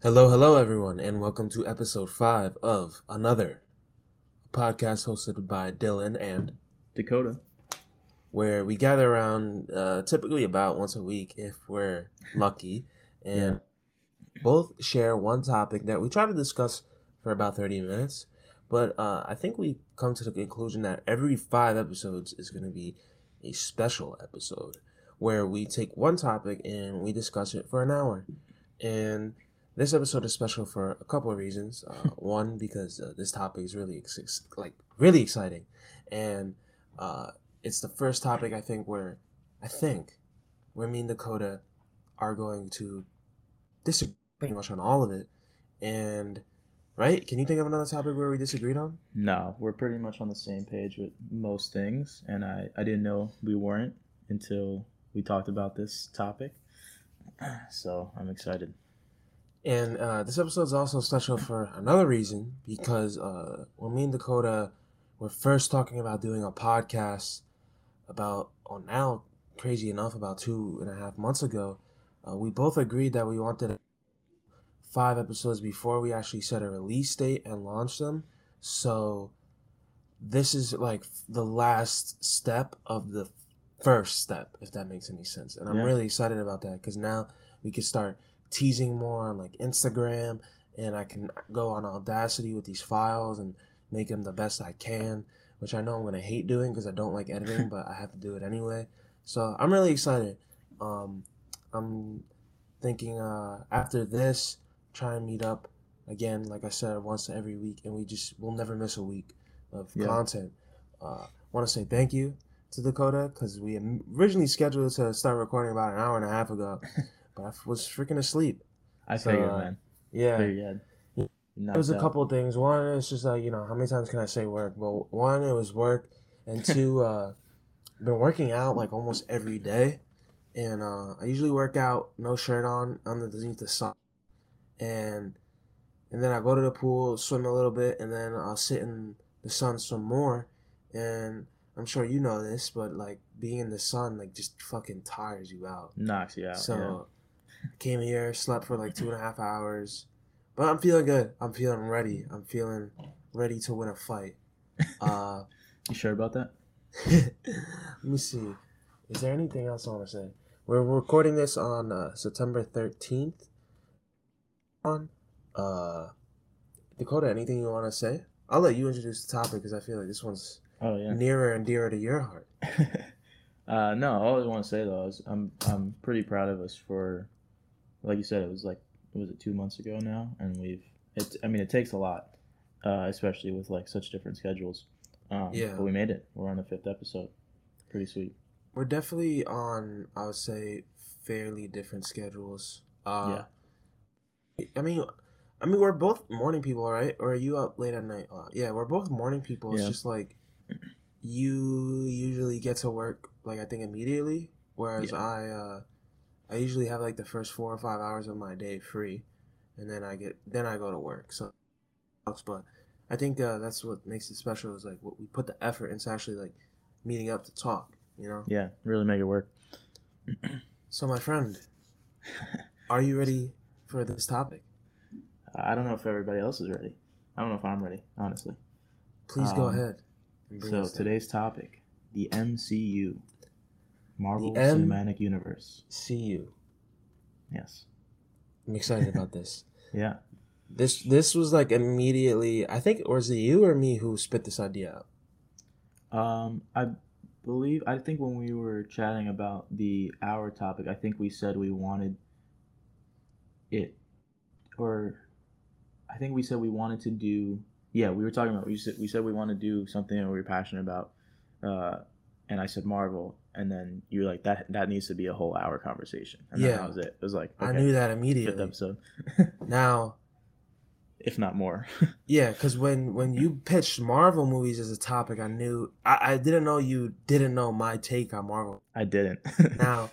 Hello, hello, everyone, and welcome to episode five of another podcast hosted by Dylan and Dakota. where we gather around uh, typically about once a week if we're lucky and both share one topic that we try to discuss for about 30 minutes. But uh, I think we come to the conclusion that every five episodes is going to be a special episode where we take one topic and we discuss it for an hour. And this episode is special for a couple of reasons. Uh, one, because uh, this topic is really ex- like really exciting, and uh, it's the first topic I think where I think where me and Dakota are going to disagree pretty much on all of it. And right, can you think of another topic where we disagreed on? No, we're pretty much on the same page with most things, and I, I didn't know we weren't until we talked about this topic. So I'm excited. And uh, this episode is also special for another reason because uh, when me and Dakota were first talking about doing a podcast about, oh, now crazy enough, about two and a half months ago, uh, we both agreed that we wanted five episodes before we actually set a release date and launch them. So this is like the last step of the first step, if that makes any sense. And I'm Yeah. really excited about that because now we can start teasing more on like Instagram and I can go on Audacity with these files and make them the best I can, which I know I'm gonna hate doing because I don't like editing, but I have to do it anyway. So I'm really excited. Um, I'm thinking uh, after this, try and meet up again, like I said, once every week, and we just we'll never miss a week of Yeah. content. Uh, Want to say thank you to Dakota because we originally scheduled to start recording about an hour and a half ago, but I was freaking asleep. I So, figured, uh, man. Yeah, Figured Yeah. There was a couple of things. One, it's just like you know, how many times can I say work? Well, one, it was work, and two, uh, been working out like almost every day, and uh, I usually work out no shirt on underneath the sun, and and then I go to the pool, swim a little bit, and then I'll sit in the sun some more, and I'm sure you know this, but like being in the sun like just fucking tires you out. knocks you out. So I came here, slept for like two and a half hours. But I'm feeling good. I'm feeling ready. I'm feeling ready to win a fight. Uh. You sure about that? let me see. Is there anything else I want to say? We're recording this on uh, September 13th. On uh Dakota, anything you want to say? I'll let you introduce the topic because I feel like this one's Oh yeah. nearer and dearer to your heart. uh, no, all I want to say though is I'm I'm pretty proud of us for, like you said, it was like was it two months ago now, and we've it. I mean, it takes a lot, uh, especially with like such different schedules. Um, Yeah. But we made it. We're on the fifth episode. Pretty sweet. We're definitely on, I would say, fairly different schedules. Uh, yeah. I mean, I mean, we're both morning people, right? Or are you up late at night? Uh, yeah, we're both morning people. It's Yeah. just like you usually get to work like I think immediately, whereas Yeah. I, uh, I usually have like the first four or five hours of my day free, and then I get then I go to work. So, but I think uh, that's what makes it special is like what we put the effort into actually like meeting up to talk. You know. Yeah, really make it work. So, my friend, are you ready for this topic? I don't know if everybody else is ready. I don't know if I'm ready, honestly. Please go Um, ahead. So today's topic, the MCU, Marvel The Cinematic Universe. see you. Yes. I'm excited about this. Yeah. This this was like immediately. I think, or was it you or me who spit this idea out? Um, I believe I think when we were chatting about the hour topic, I think we said we wanted it, or I think we said we wanted to do. Yeah, we were talking about we said we said we want to do something that we were passionate about, uh, and I said Marvel, and then you were like that that needs to be a whole hour conversation, and Yeah. that was it. It was like I knew that fifth immediately. episode, Now, if not more. yeah, because when when you pitched Marvel movies as a topic, I knew I, I didn't know you didn't know my take on Marvel. I didn't. Now,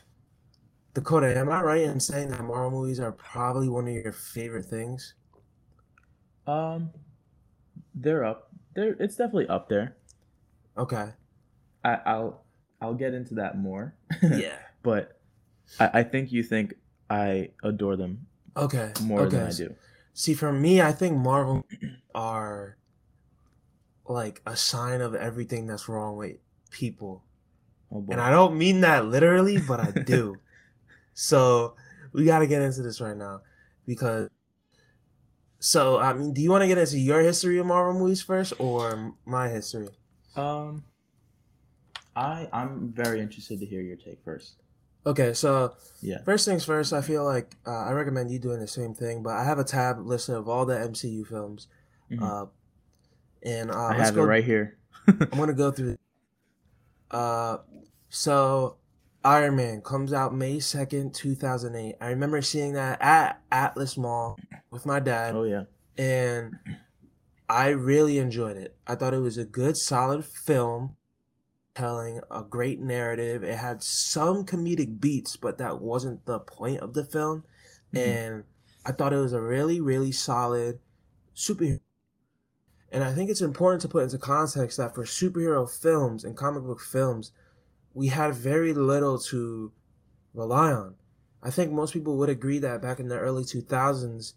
Dakota, am I right in saying that Marvel movies are probably one of your favorite things? um, they're up. They're it's definitely up there. Okay. I, I'll I'll get into that more. Yeah. but I, I think you think I adore them Okay. more okay. than I do. See, for me, I think Marvel are like a sign of everything that's wrong with people. Oh. And I don't mean that literally, but I do. so we got to get into this right now because. So I mean, do you want to get into your history of Marvel movies first, or my history? um, I I'm very interested to hear your take first. Okay, so Yeah. first things first, I feel like uh, I recommend you doing the same thing. But I have a tab listed of all the MCU films, Mhm. uh, and uh, I have go it right here. I'm gonna go through. Uh, so Iron Man comes out May second, two thousand eight. I remember seeing that at Atlas Mall with my dad, oh yeah. and I really enjoyed it. I thought it was a good, solid film, telling a great narrative. It had some comedic beats, but that wasn't the point of the film. Mhm. And I thought it was a really, really solid superhero. And I think it's important to put into context that for superhero films and comic book films, we had very little to rely on. I think most people would agree that back in the early 2000s,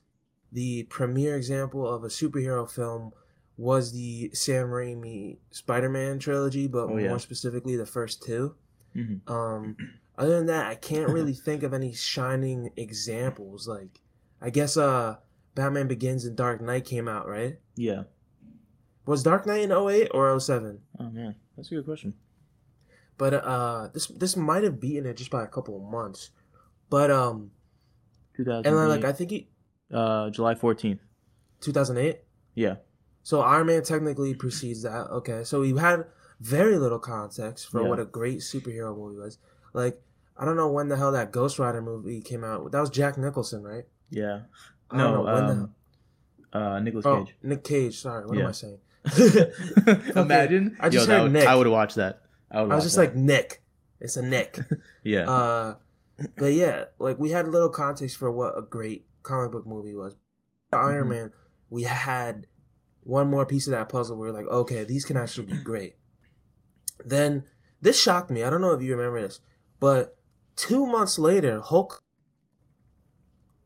the premier example of a superhero film was the Sam Raimi Spider-Man trilogy, but Oh, yeah. more specifically the first two. Mhm. Um, other than that, I can't really think of any shining examples. Like, I guess uh, Batman Begins and Dark Knight came out, right? Yeah. Was Dark Knight in 08 or 07? Oh man, that's a good question. But uh, this this might have beaten it just by a couple of months. But um, 2008. and then like I think he uh, July 14th. 2008. Yeah. So Iron Man technically precedes that. Okay, so we had very little context for Yeah. what a great superhero movie was. Like I don't know when the hell that Ghost Rider movie came out. That was Jack Nicholson, right? Yeah. I don't No, know when the um, uh, Nicholas Oh, Cage. Nick Cage. Sorry, what am I saying? Imagine. I just Yo, heard would, Nick. I would watch that. I. I was just that. like Nick. It's a Nick. yeah. uh, but yeah, like we had little context for what a great comic book movie was. Iron Mhm. Man, we had one more piece of that puzzle. where like, okay, these can actually be great. Then this shocked me. I don't know if you remember this, but two months later, Hulk.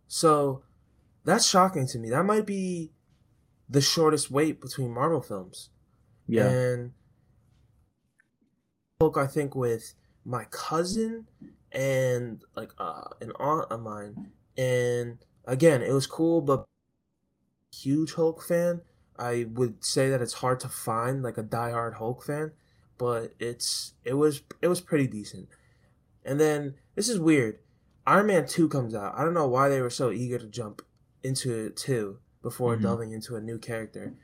So that's shocking to me. That might be the shortest wait between Marvel films. yeah. And spoke, I think, with my cousin and like uh, an aunt of mine. And again, it was cool, but huge Hulk fan. I would say that it's hard to find like a diehard Hulk fan, but it's it was it was pretty decent. And then this is weird. Iron Man 2 comes out. I don't know why they were so eager to jump into 2 before Mhm. delving into a new character.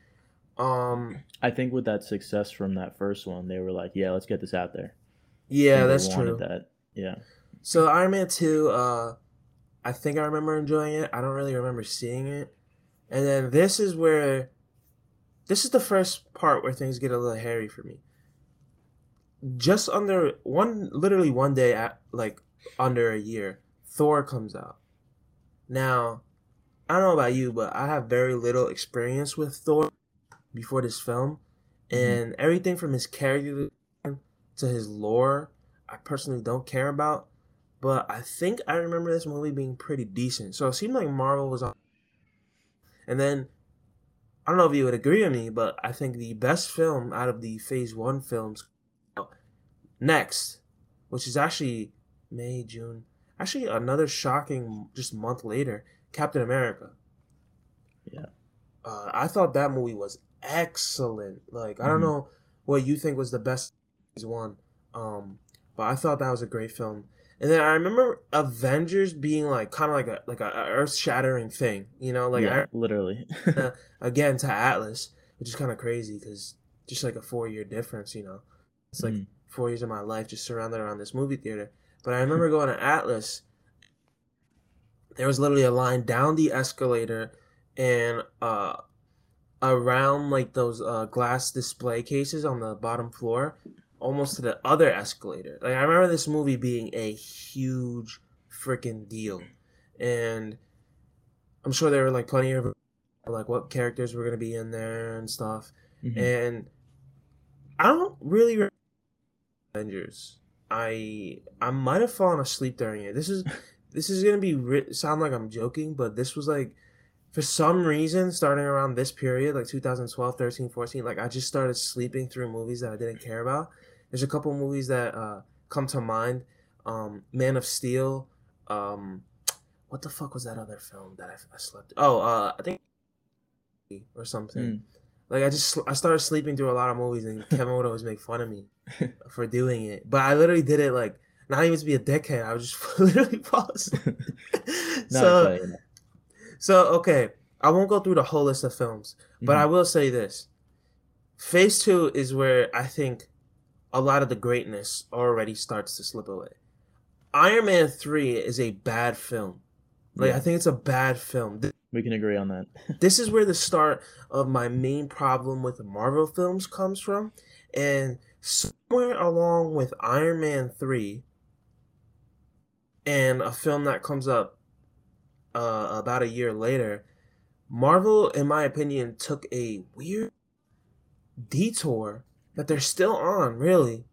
Um I think with that success from that first one, they were like, "Yeah, let's get this out there." yeah, that's true. That. Yeah. So Iron Man 2 uh I think I remember enjoying it. I don't really remember seeing it. And then this is where this is the first part where things get a little hairy for me. Just under one literally one day at like under a year, Thor comes out. Now, I don't know about you, but I have very little experience with Thor before this film. Mm-hmm. And everything from his character to his lore, I personally don't care about. But I think I remember this movie being pretty decent. So it seemed like Marvel was on. And then, I don't know if you would agree with me, but I think the best film out of the Phase 1 films next, which is actually May, June. Actually, another shocking just month later, Captain America. Yeah. Uh, I thought that movie was excellent. Like, I don't Mhm. know what you think was the best Phase 1. Um, but I thought that was a great film. And then I remember Avengers being like kind of like a like a earth shattering thing, you know, like yeah, I- literally. again to Atlas, which is kind of crazy because just like a four year difference, you know, it's like Mhm. four years of my life just surrounded around this movie theater. But I remember going to Atlas. There was literally a line down the escalator, and uh, around like those uh, glass display cases on the bottom floor, almost to the other escalator. Like I remember this movie being a huge freaking deal, and I'm sure there were like plenty of like what characters were gonna be in there and stuff. Mhm. And I don't really remember Avengers. I I might have fallen asleep during it. This is this is gonna be sound like I'm joking, but this was like for some reason starting around this period, like 2012, 13, 14, like I just started sleeping through movies that I didn't care about. There's a couple movies that uh, come to mind. Um, Man of Steel. Um, what the fuck was that other film that I, I slept? Oh, uh, I think or something. Mm. Like I just I started sleeping through a lot of movies, and Kevin would always make fun of me for doing it. But I literally did it like not even to be a dickhead. I was just literally. No, so so okay, I won't go through the whole list of films, but Mhm. I will say this: Phase Two is where I think a lot of the greatness already starts to slip away. Iron Man Three is a bad film. Like Yeah. I think it's a bad film. We can agree on that. This is where the start of my main problem with the Marvel films comes from, and somewhere along with Iron Man Three and a film that comes up uh, about a year later, Marvel, in my opinion, took a weird detour that they're still on, really,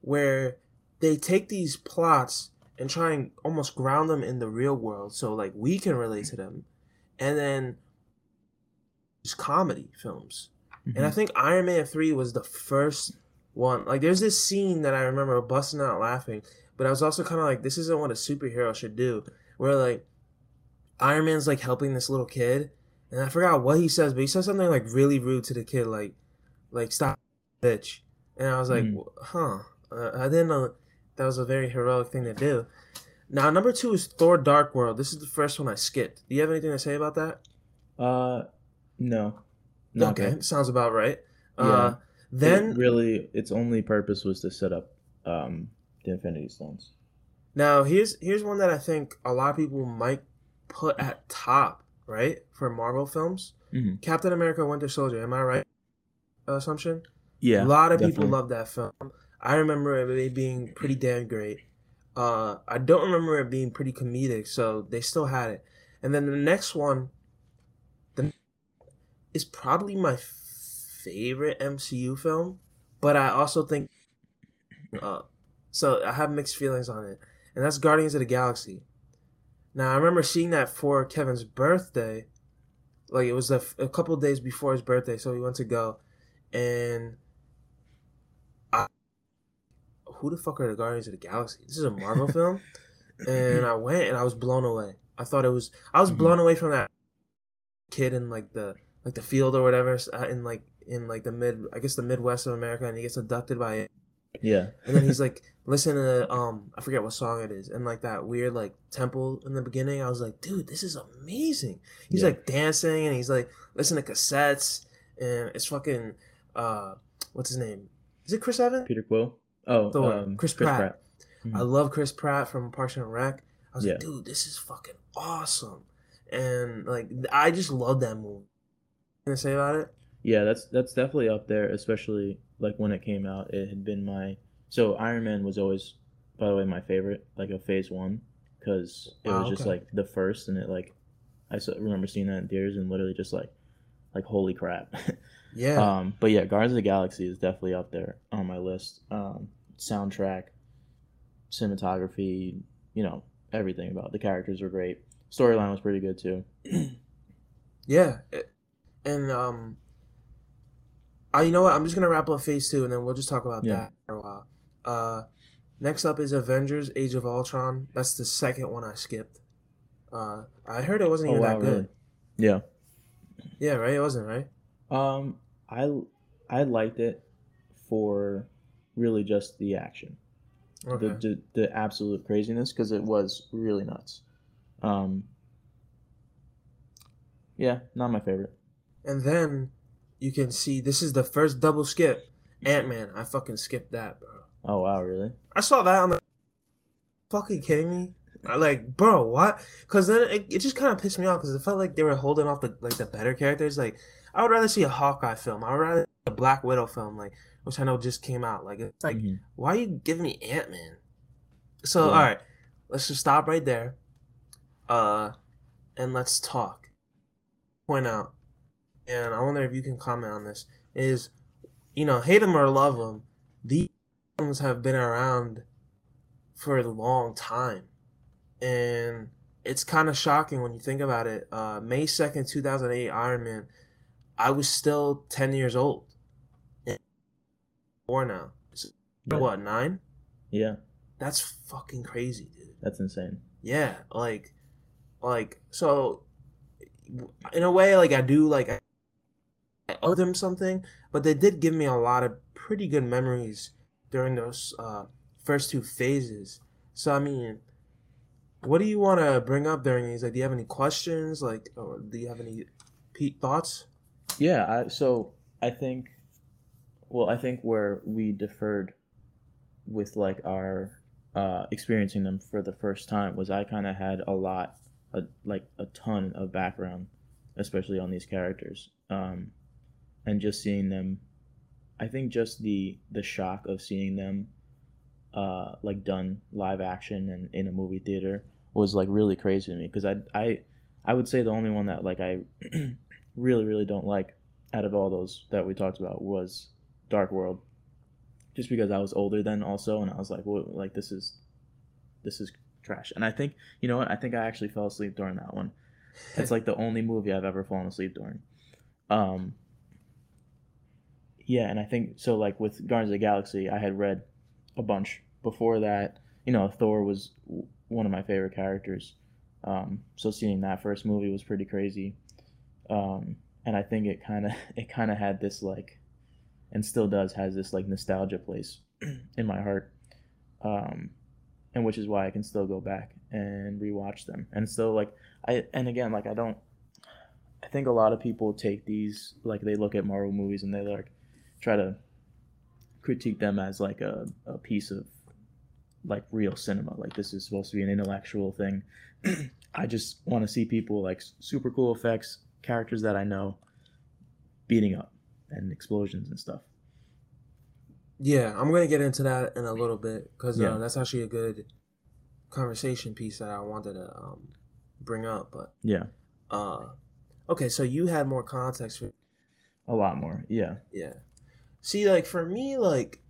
where they take these plots and try and almost ground them in the real world so like we can relate to them and then just comedy films and I Mhm. think Iron Man 3 was the first one. Like, there's this scene that I remember busting out laughing, but I was also kind of like, this isn't what a superhero should do. Where, like, Iron Man's, like, helping this little kid, and I forgot what he says, but he says something, like, really rude to the kid, like, like, stop, bitch. And I was like, Mhm. huh. Uh, I didn't know that was a very heroic thing to do. Now, number two is Thor Dark World. This is the first one I skipped. Do you have anything to say about that? uh, no. Okay, good. sounds about right. Yeah. Uh, then It really, its only purpose was to set up um the Infinity Stones. Now here's here's one that I think a lot of people might put at top, right? For Marvel films. Mhm. Captain America Winter Soldier, am I right? Assumption? Yeah, a lot of people love that film. I remember it being pretty damn great. Uh I don't remember it being pretty comedic, so they still had it. And then the next one the is probably my favorite MCU film, but I also think uh, so I have mixed feelings on it, and that's Guardians of the Galaxy. Now I remember seeing that for Kevin's birthday, like it was a, a couple days before his birthday, so we went to go, and who the fuck are the Guardians of the Galaxy? This is a Marvel film, and I went and I was blown away. I thought it was I was Mhm. blown away from that kid in like the like the field or whatever uh, in like in like the mid I guess the Midwest of America, and he gets abducted by it. Yeah, and then he's like listening to um I forget what song it is and like that weird like temple in the beginning I was like dude this is amazing he's Yeah. like dancing and he's like listening to cassettes and it's fucking uh what's his name is it Chris Evans Peter Quill. Oh, Thor, um, Chris Pratt. Mhm. I love Chris Pratt from Parks and Rec I was like dude this is fucking awesome and like I just love that movie gonna say about it Yeah, that's that's definitely up there, especially like when it came out. It had been my so Iron Man was always, by the way, my favorite, like a Phase One, because it Wow, was just okay. like the first, and it like I remember seeing that in theaters and literally just like like holy crap. yeah um, but yeah, Guardians of the Galaxy is definitely up there on my list. Um, soundtrack, cinematography, you know everything about it. the characters were great. Storyline was pretty good too. Yeah, and um, I you know what? I'm just gonna wrap up phase two, and then we'll just talk about Yeah. that for a while. Uh, next up is Avengers: Age of Ultron. That's the second one I skipped. Uh, I heard it wasn't Oh even wow, that good. really? Yeah. Yeah, right. It wasn't right. Um, I I liked it for really just the action, Okay. the, the the absolute craziness because it was really nuts. Um, yeah, not my favorite. and then you can see this is the first double skip. Ant Man. I fucking skipped that, bro. Oh wow, really? I saw that on the. Fucking kidding me? I like, bro, what? Because then it, it just kind of pissed me off because it felt like they were holding off the like the better characters. Like, I would rather see a Hawkeye film. I would rather see a Black Widow film, like which I know just came out. Like, it's like, Mhm. why are you giving me Ant Man? So, Yeah. all right, let's just stop right there. Uh, and let's talk. Point out, and I wonder if you can comment on this. Is you know, hate them or love them, these films have been around for a long time. and it's kind of shocking when you think about it. Uh, May second, two thousand eight, Iron Man. I was still ten years old. Four now. Right. What nine? Yeah. That's fucking crazy, dude. That's insane. Yeah, like, like so. In a way, like I do, like I owe them something, but they did give me a lot of pretty good memories during those uh, first two phases. So I mean, what do you want to bring up during these? Like, do you have any questions? Like, or do you have any Pete thoughts? Yeah. I, so I think, well, I think where we deferred with like our uh, experiencing them for the first time was I kind of had a lot, a, like a ton of background, especially on these characters, um, and just seeing them. I think just the the shock of seeing them, uh, like done live action and in a movie theater was like really crazy to me because I I I would say the only one that like I really really don't like out of all those that we talked about was Dark World just because I was older then also, and I was like, well, like this is, this is trash. And I think you know what? I think I actually fell asleep during that one. It's like the only movie I've ever fallen asleep during. Um. Yeah, and I think so. Like with Guardians of the Galaxy, I had read a bunch before that. You know, Thor was one of my favorite characters. Um, so seeing that first movie was pretty crazy. Um, and I think it kind of it kind of had this like and still does has this like nostalgia place in my heart. Um and which is why i can still go back and rewatch them. And still like i and again like i don't i think a lot of people take these like they look at marvel movies and they like try to critique them as like a, a piece of like real cinema. Like this is supposed to be an intellectual thing. I just want to see people like super cool effects characters that i know beating up and explosions and stuff. Yeah, I'm gonna get into that in a little bit because yeah. uh, that's actually a good conversation piece that I wanted to um, bring up. But yeah, uh, okay, so you had more context for a lot more. Yeah, yeah. See, like for me, like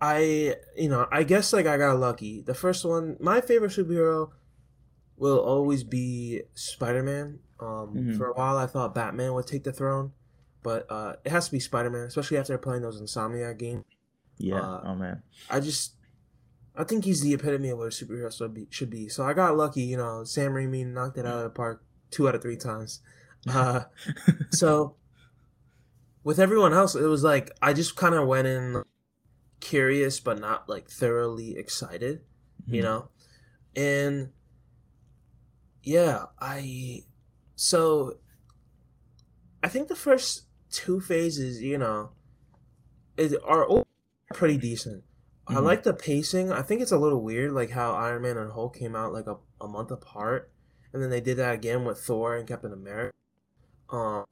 I, you know, I guess like I got lucky. The first one, my favorite superhero will always be Spider Man. Um, mm-hmm. For a while, I thought Batman would take the throne. But uh, it has to be Spider Man, especially after playing those Insomniac games. Yeah. Uh, oh man. I just, I think he's the epitome of what a superhero should be. Should be. So I got lucky. You know, Sam Raimi knocked it out of the park two out of three times. Uh, so with everyone else, it was like I just kind of went in curious, but not like thoroughly excited. Mm-hmm. You know, and yeah, I so I think the first two phases, you know, is, are pretty decent. Mm-hmm. I like the pacing. I think it's a little weird, like how Iron Man and Hulk came out like a, a month apart, and then they did that again with Thor and Captain America. Um,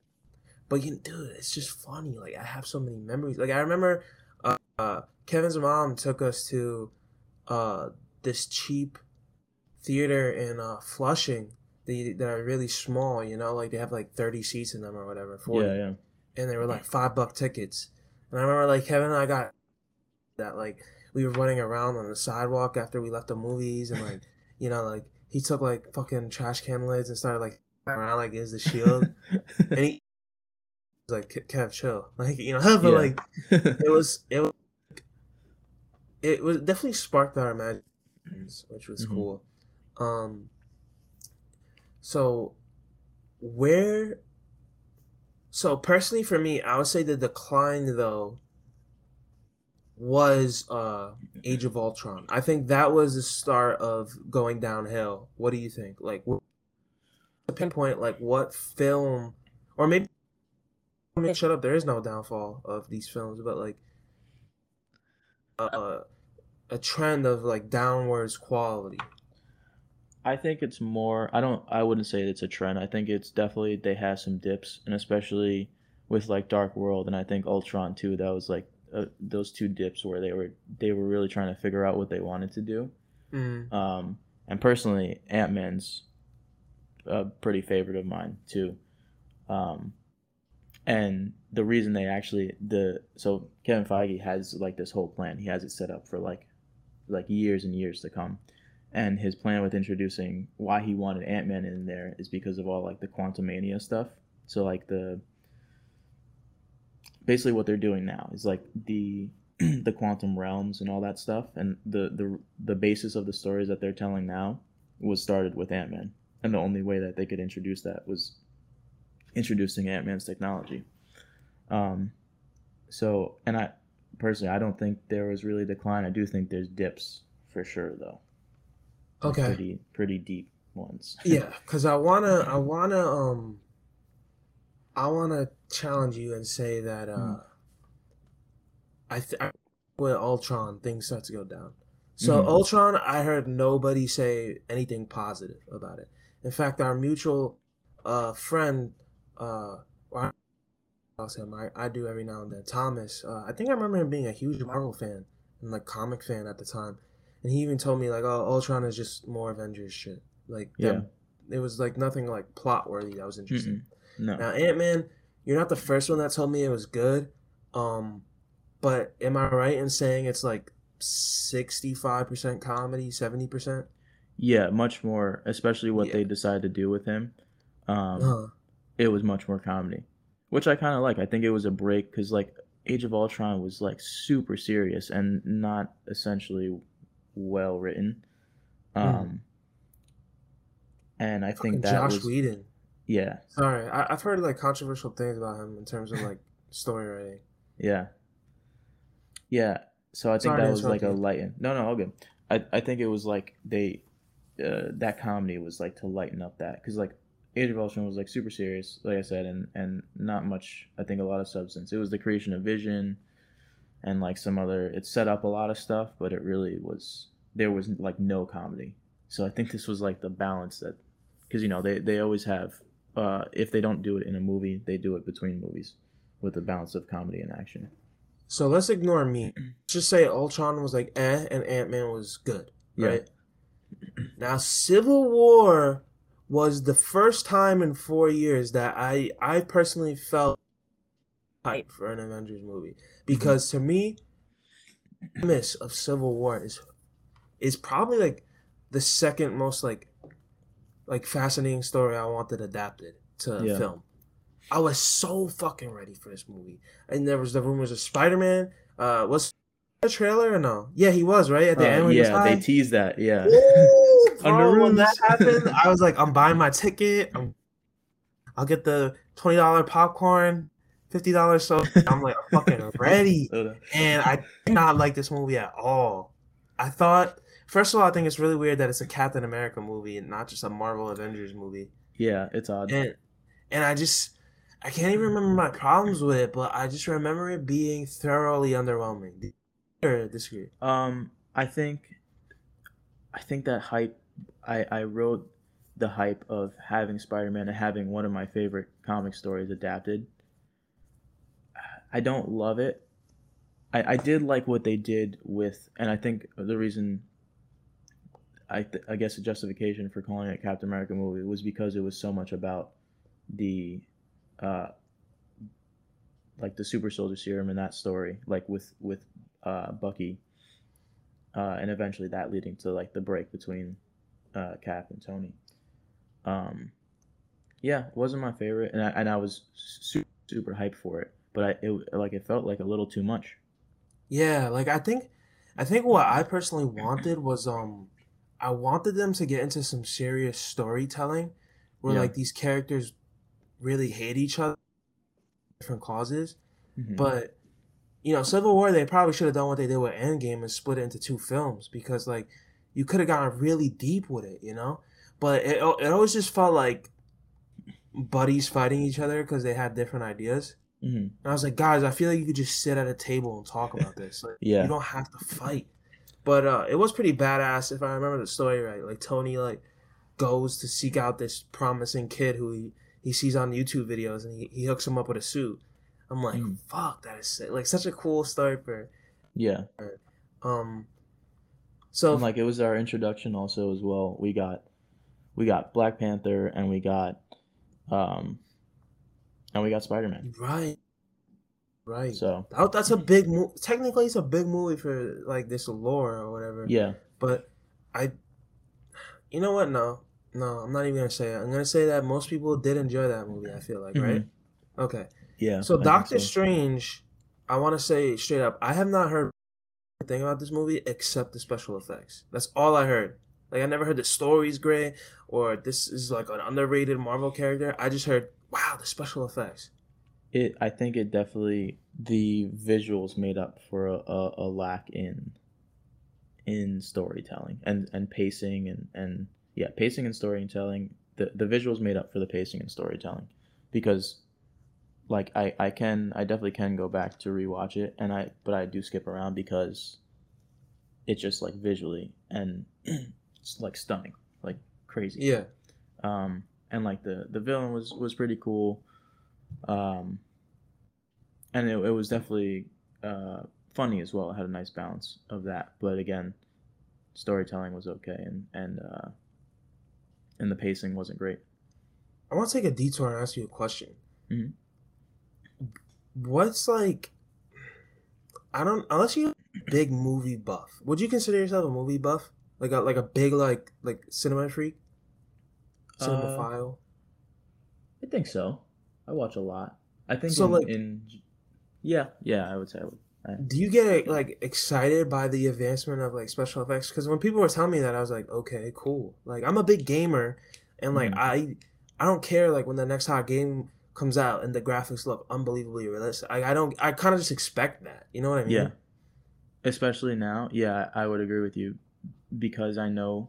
but you, dude, it's just funny. Like I have so many memories. Like I remember, uh, uh Kevin's mom took us to, uh, this cheap theater in uh, Flushing. They, that are really small, you know, like they have like 30 seats in them or whatever. 40. Yeah, yeah and they were like five buck tickets. And I remember like Kevin and I got that like we were running around on the sidewalk after we left the movies and like you know like he took like fucking trash can lids and started like around like is the shield and he was like Kev chill like you know but yeah. like it was it was it was definitely sparked our imaginations which was mm-hmm. cool um so where so personally, for me, I would say the decline though was uh Age of Ultron. I think that was the start of going downhill. What do you think? Like, what, the pinpoint, like what film, or maybe I mean, shut up. There is no downfall of these films, but like uh, a trend of like downwards quality. I think it's more. I don't. I wouldn't say it's a trend. I think it's definitely they have some dips, and especially with like Dark World, and I think Ultron too. That was like uh, those two dips where they were they were really trying to figure out what they wanted to do. Mm. Um, and personally, Ant Man's a pretty favorite of mine too. Um, and the reason they actually the so Kevin Feige has like this whole plan. He has it set up for like like years and years to come and his plan with introducing why he wanted Ant Man in there is because of all like the quantum mania stuff. So like the basically what they're doing now is like the the quantum realms and all that stuff. And the the the basis of the stories that they're telling now was started with Ant-Man. And the only way that they could introduce that was introducing Ant-Man's technology. Um so and I personally I don't think there was really a decline. I do think there's dips for sure though Okay. pretty pretty deep ones Yeah, because I wanna, I wanna, um, I wanna challenge you and say that uh, Mhm. I, th- I with Ultron things start to go down. So Mhm. Ultron, I heard nobody say anything positive about it. In fact, our mutual uh friend, uh, or I'll say him, I, I do every now and then. Thomas, uh, I think I remember him being a huge Marvel fan and like comic fan at the time, and he even told me like, "Oh, Ultron is just more Avengers shit." Like, Yeah. that- it was like nothing like plot worthy that was interesting. Mm-mm. no Now, Ant Man, you're not the first one that told me it was good, um, but am I right in saying it's like sixty-five percent comedy, seventy percent? yeah much more especially what Yeah. they decided to do with him um Uh, it was much more comedy, which I kind of like. I think it was a break because like Age of Ultron was like super serious and not essentially well written. Um, and I think that Josh was Whedon. yeah, Sorry, I, I've heard like controversial things about him in terms of like story writing. yeah, yeah. So I think Sorry that was like a lighten. No, no, all good. I I think it was like they uh, that comedy was like to lighten up that because like Age of Ultron was like super serious, like I said, and and not much. I think a lot of substance. It was the creation of Vision, and like some other. It set up a lot of stuff, but it really was there was like no comedy. So I think this was like the balance that, because you know they they always have. Uh, if they don't do it in a movie, they do it between movies, with a balance of comedy and action. So let's ignore me. Just say Ultron was like eh, and Ant Man was good, Yeah. right? Now, Civil War was the first time in four years that I I personally felt hype for an Avengers movie because to me, the premise of Civil War is is probably like the second most like like fascinating story I wanted adapted to Yeah. film. I was so fucking ready for this movie. And there was the rumors of Spider Man. Uh, was the trailer or no? Yeah, he was right at the Uh, end. When he was yeah, they teased that. Yeah. Ooh, bro, when that happened, I was like, I'm buying my ticket. I'm, I'll get the twenty dollar popcorn, fifty dollars soda. I'm like, I'm fucking ready. And I did not like this movie at all. I thought, first of all, I think it's really weird that it's a Captain America movie and not just a Marvel Avengers movie. yeah, it's odd. And and I just I can't even remember my problems with it, but I just remember it being thoroughly underwhelming. Or disagree? Um, I think, I think that hype. I I wrote the hype of having Spider-Man and having one of my favorite comic stories adapted. I don't love it. I I did like what they did with, and I think the reason. I, th- I guess the justification for calling it Captain America movie was because it was so much about the uh, like the super soldier serum in that story like with with uh, bucky uh, and eventually that leading to like the break between uh, cap and tony. Um, yeah it wasn't my favorite and i, and I was super, super hyped for it but I, it like it felt like a little too much. Yeah, like I think I think what I personally wanted was um I wanted them to get into some serious storytelling where Yeah. like these characters really hate each other for different causes. Mhm. But you know, Civil War they probably should have done what they did with Endgame and split it into two films because like you could have gotten really deep with it, you know? But it it always just felt like buddies fighting each other because they had different ideas. Mhm. And I was like, guys, I feel like you could just sit at a table and talk about this. Like, Yeah. you don't have to fight. But uh, it was pretty badass if I remember the story right. Like Tony like goes to seek out this promising kid who he, he sees on YouTube videos and he, he hooks him up with a suit. I'm like, Mm. fuck, that is sick. like such a cool story for yeah um. So and like it was our introduction also as well we got we got black panther and we got um and we got spider-man right, right. so That- that's a big. Technically, it's a big movie for like this lore or whatever. yeah but I You know what? No, no, I'm not even gonna say it. I'm gonna say that most people did enjoy that movie. I feel like, Mhm. right? Okay. Yeah. So I Doctor so. Strange, I want to say straight up, I have not heard anything about this movie except the special effects. That's all I heard. Like I never heard the story's great or this is like an underrated Marvel character. I just heard, wow, the special effects. It. I think it definitely the visuals made up for a, a, a lack in in storytelling and and pacing and and yeah pacing and storytelling. The the visuals made up for the pacing and storytelling because like I I can I definitely can go back to rewatch it and I but I do skip around because it's just like visually and it's like stunning like crazy. Yeah. um and like the the villain was was pretty cool. Um and it, it was definitely uh funny as well it had a nice balance of that but again storytelling was okay and and uh and the pacing wasn't great I want to take a detour and ask you a question. Mhm. What's like? I don't unless you a big movie buff. Would you consider yourself a movie buff? Like a like a big like like cinema freak, Uh, cinemaphile. i think so i watch a lot i think So, in, like- in yeah yeah i would say i would I, Do you get like excited by the advancement of like special effects? Because when people were telling me that, I was like, okay, cool. Like I'm a big gamer, and like Mhm. I, I don't care like when the next hot game comes out and the graphics look unbelievably realistic. I, I don't. I kind of just expect that. You know what I mean? Yeah. especially now yeah i would agree with you because i know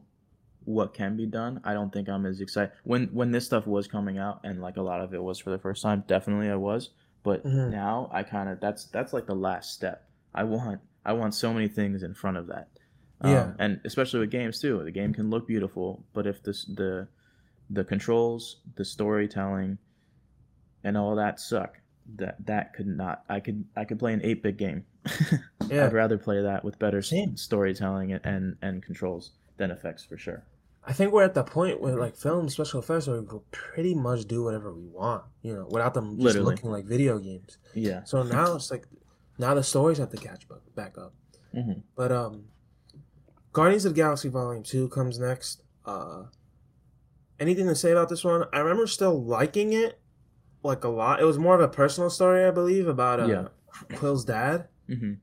what can be done i don't think i'm as excited when when this stuff was coming out and like a lot of it was for the first time definitely i was but Mhm. now i kind of that's that's like the last step i want i want so many things in front of that Um, Yeah. and especially with games too the game can look beautiful but if this the the controls the storytelling and all that suck that that could not i could i could play an 8-bit game Yeah. i'd rather play that with better Same. storytelling and, and and controls than effects for sure I think we're at the point where like film special effects where we can pretty much do whatever we want. You know, without them just Literally. looking like video games. yeah So now it's like, now the stories have to catch back up. hmm But um, Guardians of the Galaxy Volume Two comes next. Uh, anything to say about this one? I remember still liking it, like a lot. It was more of a personal story, I believe, about uh, Yeah. Quill's dad. Mm-hmm.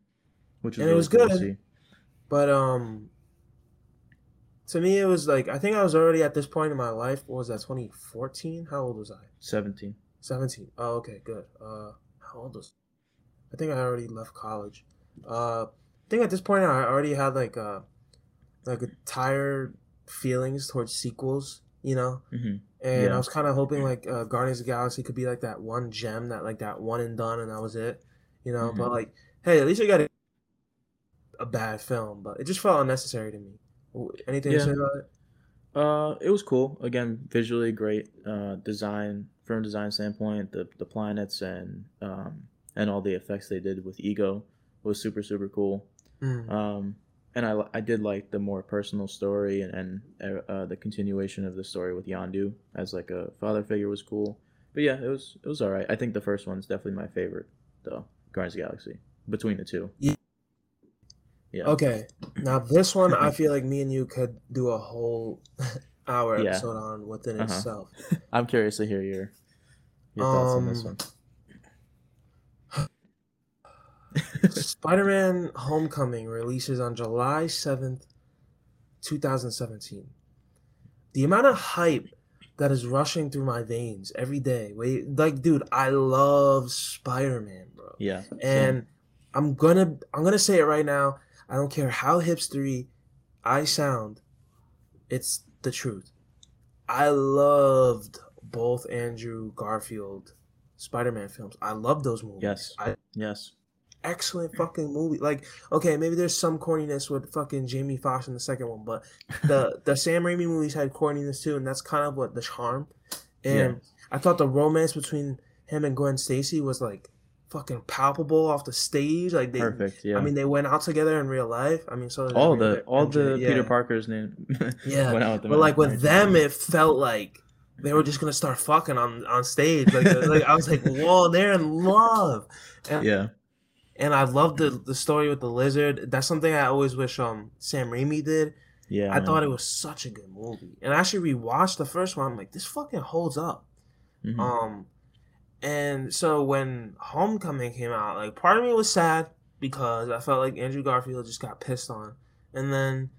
which was And it was cool good. But um, to me, it was like I think I was already at this point in my life. What was that? Twenty fourteen? How old was I? 17 Seventeen. Oh, okay, good. Uh, how old was? I think I already left college. Uh, I think at this point I already had like uh, like a tired feelings towards sequels. You know, hmm and Yeah. I was kind of hoping like uh, Guardians of the Galaxy could be like that one gem that like that one and done, and that was it. You know, but Mhm. like, hey, at least you got a, a bad film, but it just felt unnecessary to me. Anything to say about it? Uh, it was cool. Again, visually great. Uh, design from a design standpoint, the the planets and um and all the effects they did with Ego was super super cool. Mm. Um, and I I did like the more personal story and and uh, uh, the continuation of the story with Yondu as like a father figure was cool. But yeah, it was it was all right. I think the first one's definitely my favorite though. Guardians of the Galaxy between the two. Yeah. Yeah. Okay, now this one I feel like me and you could do a whole hour Yeah. episode on within Uh-huh. itself. I'm curious to hear your your thoughts on this Um, one. Spider-Man: Homecoming releases on July seventh, two thousand seventeen. The amount of hype that is rushing through my veins every day. Wait, like, dude, I love Spider-Man, bro. Yeah. and I'm gonna I'm gonna say it right now. I don't care how hipstery I sound. It's the truth. I loved both Andrew Garfield Spider-Man films. I love those movies. Yes. I, yes. excellent fucking movie. Like, okay, maybe there's some corniness with fucking Jamie Foxx in the second one, but the the Sam Raimi movies had corniness too, and that's kind of what the charm. And I thought the romance between him and Gwen Stacy was like fucking palpable off the stage. Like they, Perfect. Yeah. I mean, they went out together in real life. I mean, so all the all the yeah. Peter Parker's name. Yeah, went out with them But like with them, it felt like they were just gonna start fucking on on stage. Like, like I was like, whoa, they're in love. And, yeah. and I love the the story with the lizard. That's something I always wish um Sam Raimi did. Yeah, I man. thought it was such a good movie. And I actually rewatched the first one. I'm like, this fucking holds up. Mhm. Um, and so when Homecoming came out, like part of me was sad because I felt like Andrew Garfield just got pissed on, and then,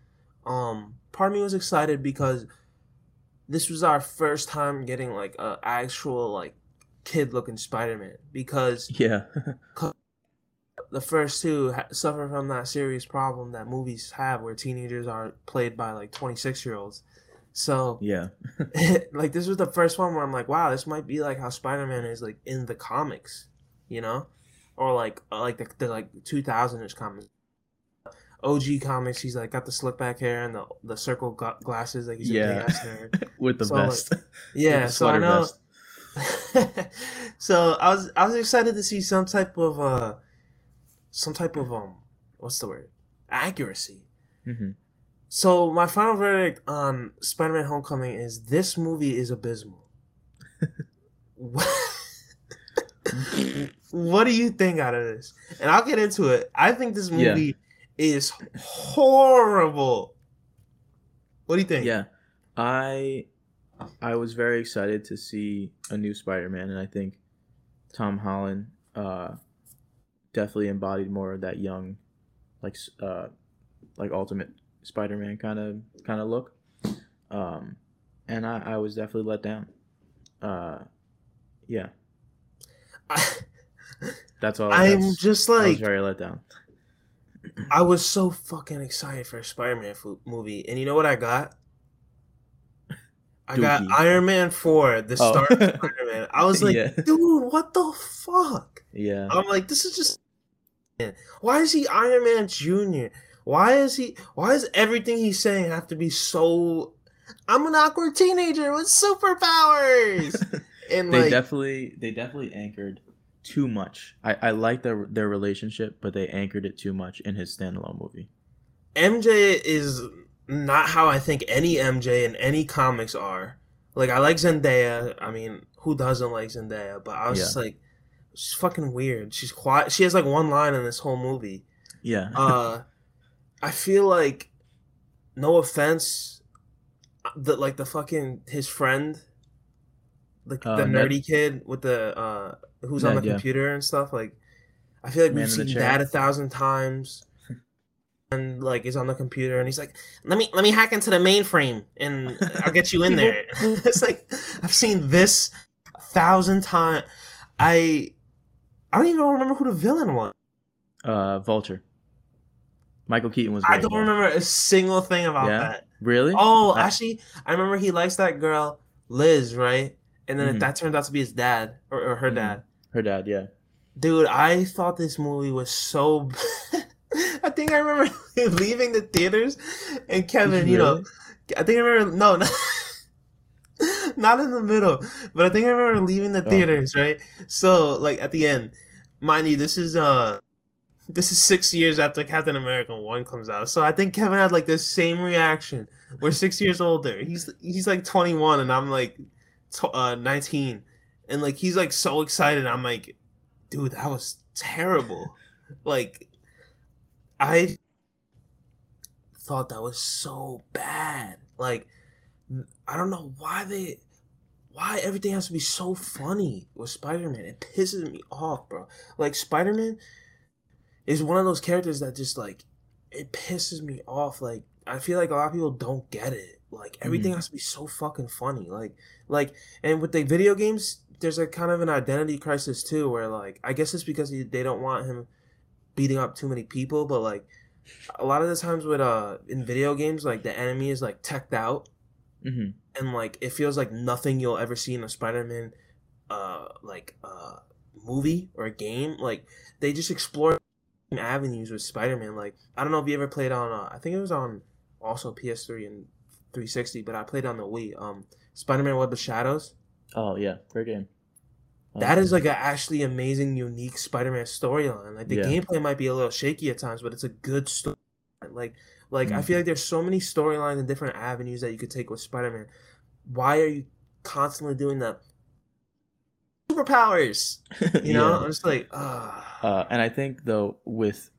um, part of me was excited because this was our first time getting like a actual like kid looking Spider-Man because yeah, the first two ha- suffer from that serious problem that movies have where teenagers are played by like 26 year olds. So yeah, like this was the first one where I'm like, wow, this might be like how Spider Man is like in the comics, you know, or like uh, like the, the like 2000ish comics. OG comics, he's like got the slick back hair and the the circle gla- glasses, like he's Yeah. with the So, like, vest. Yeah, the so I know. so I was I was excited to see some type of uh some type of um what's the word accuracy. hmm So my final verdict on Spider-Man: Homecoming is this movie is abysmal. what, what do you think out of this? And I'll get into it. I think this Yeah. movie is horrible. What do you think? Yeah, I I was very excited to see a new Spider-Man, and I think Tom Holland uh, definitely embodied more of that young, like uh, like Ultimate Spider-Man kind of kind of look. Um, and I, I was definitely let down. Uh, yeah, that's all. I'm that's- just I was like very let down. I was so fucking excited for a Spider-Man fo- movie, and you know what I got? I got Iron Man Four, the Oh. start of Spider-Man. I was like, Yeah. dude, what the fuck? Yeah, I'm like, this is just. Why is he Iron Man Junior? Why is he? Why does everything he's saying have to be so? I'm an awkward teenager with superpowers, and they like, definitely they definitely anchored too much. I I like their their relationship, but they anchored it too much in his standalone movie. MJ is not how I think any MJ in any comics are. Like I like Zendaya. I mean, who doesn't like Zendaya? But I was Yeah. just like, she's fucking weird. She's quiet. She has like one line in this whole movie. Yeah, Uh, I feel like, no offense, the like the fucking his friend, like Uh, the Ned? nerdy kid with the uh who's on Ned, the yeah. computer and stuff. Like, I feel like Man we've seen that a thousand times. And like is on the computer and he's like, let me let me hack into the mainframe and I'll get you in there. it's like I've seen this a thousand times. I I don't even remember who the villain was. uh, Vulture. Michael Keaton was. I don't remember a single thing about Yeah? that. Really? Oh, I- actually, I remember he likes that girl, Liz, right? And then Mhm. that turned out to be his dad or, or her Mhm. dad. her dad. Yeah. Dude, I thought this movie was so. I think I remember leaving the theaters, and Kevin, you know, I think I remember no, not, not in the middle, but I think I remember leaving the Oh. theaters, right? So like at the end, mind you, this is uh, this is six years after Captain America one comes out. So I think Kevin had like the same reaction. We're six years older. He's he's like twenty one, and I'm like, uh, nineteen, and like he's like so excited. I'm like, dude, that was terrible. like, I thought that was so bad. Like, I don't know why they, why everything has to be so funny with Spider Man. It pisses me off, bro. Like Spider Man is one of those characters that just like it pisses me off. Like I feel like a lot of people don't get it. Like everything Mhm. has to be so fucking funny. Like like and with the video games, there's a kind of an identity crisis too, where like I guess it's because he, they don't want him beating up too many people, but like a lot of the times with uh in video games, like the enemy is like teched out hmm and like it feels like nothing you'll ever see in a Spider-Man uh like uh movie or a game like they just explore avenues with Spider-Man like I don't know if you ever played on uh, I think it was on also PS3 and 360 but I played on the Wii um Spider-Man Web of Shadows Oh yeah, great game. that is like a actually amazing unique Spider-Man storyline like the Yeah. gameplay might be a little shaky at times but it's a good story like like I Mhm. feel like there's so many storylines and different avenues that you could take with Spider-Man why are you constantly doing that superpowers you know Yeah. i'm just like ah Uh, and I think though with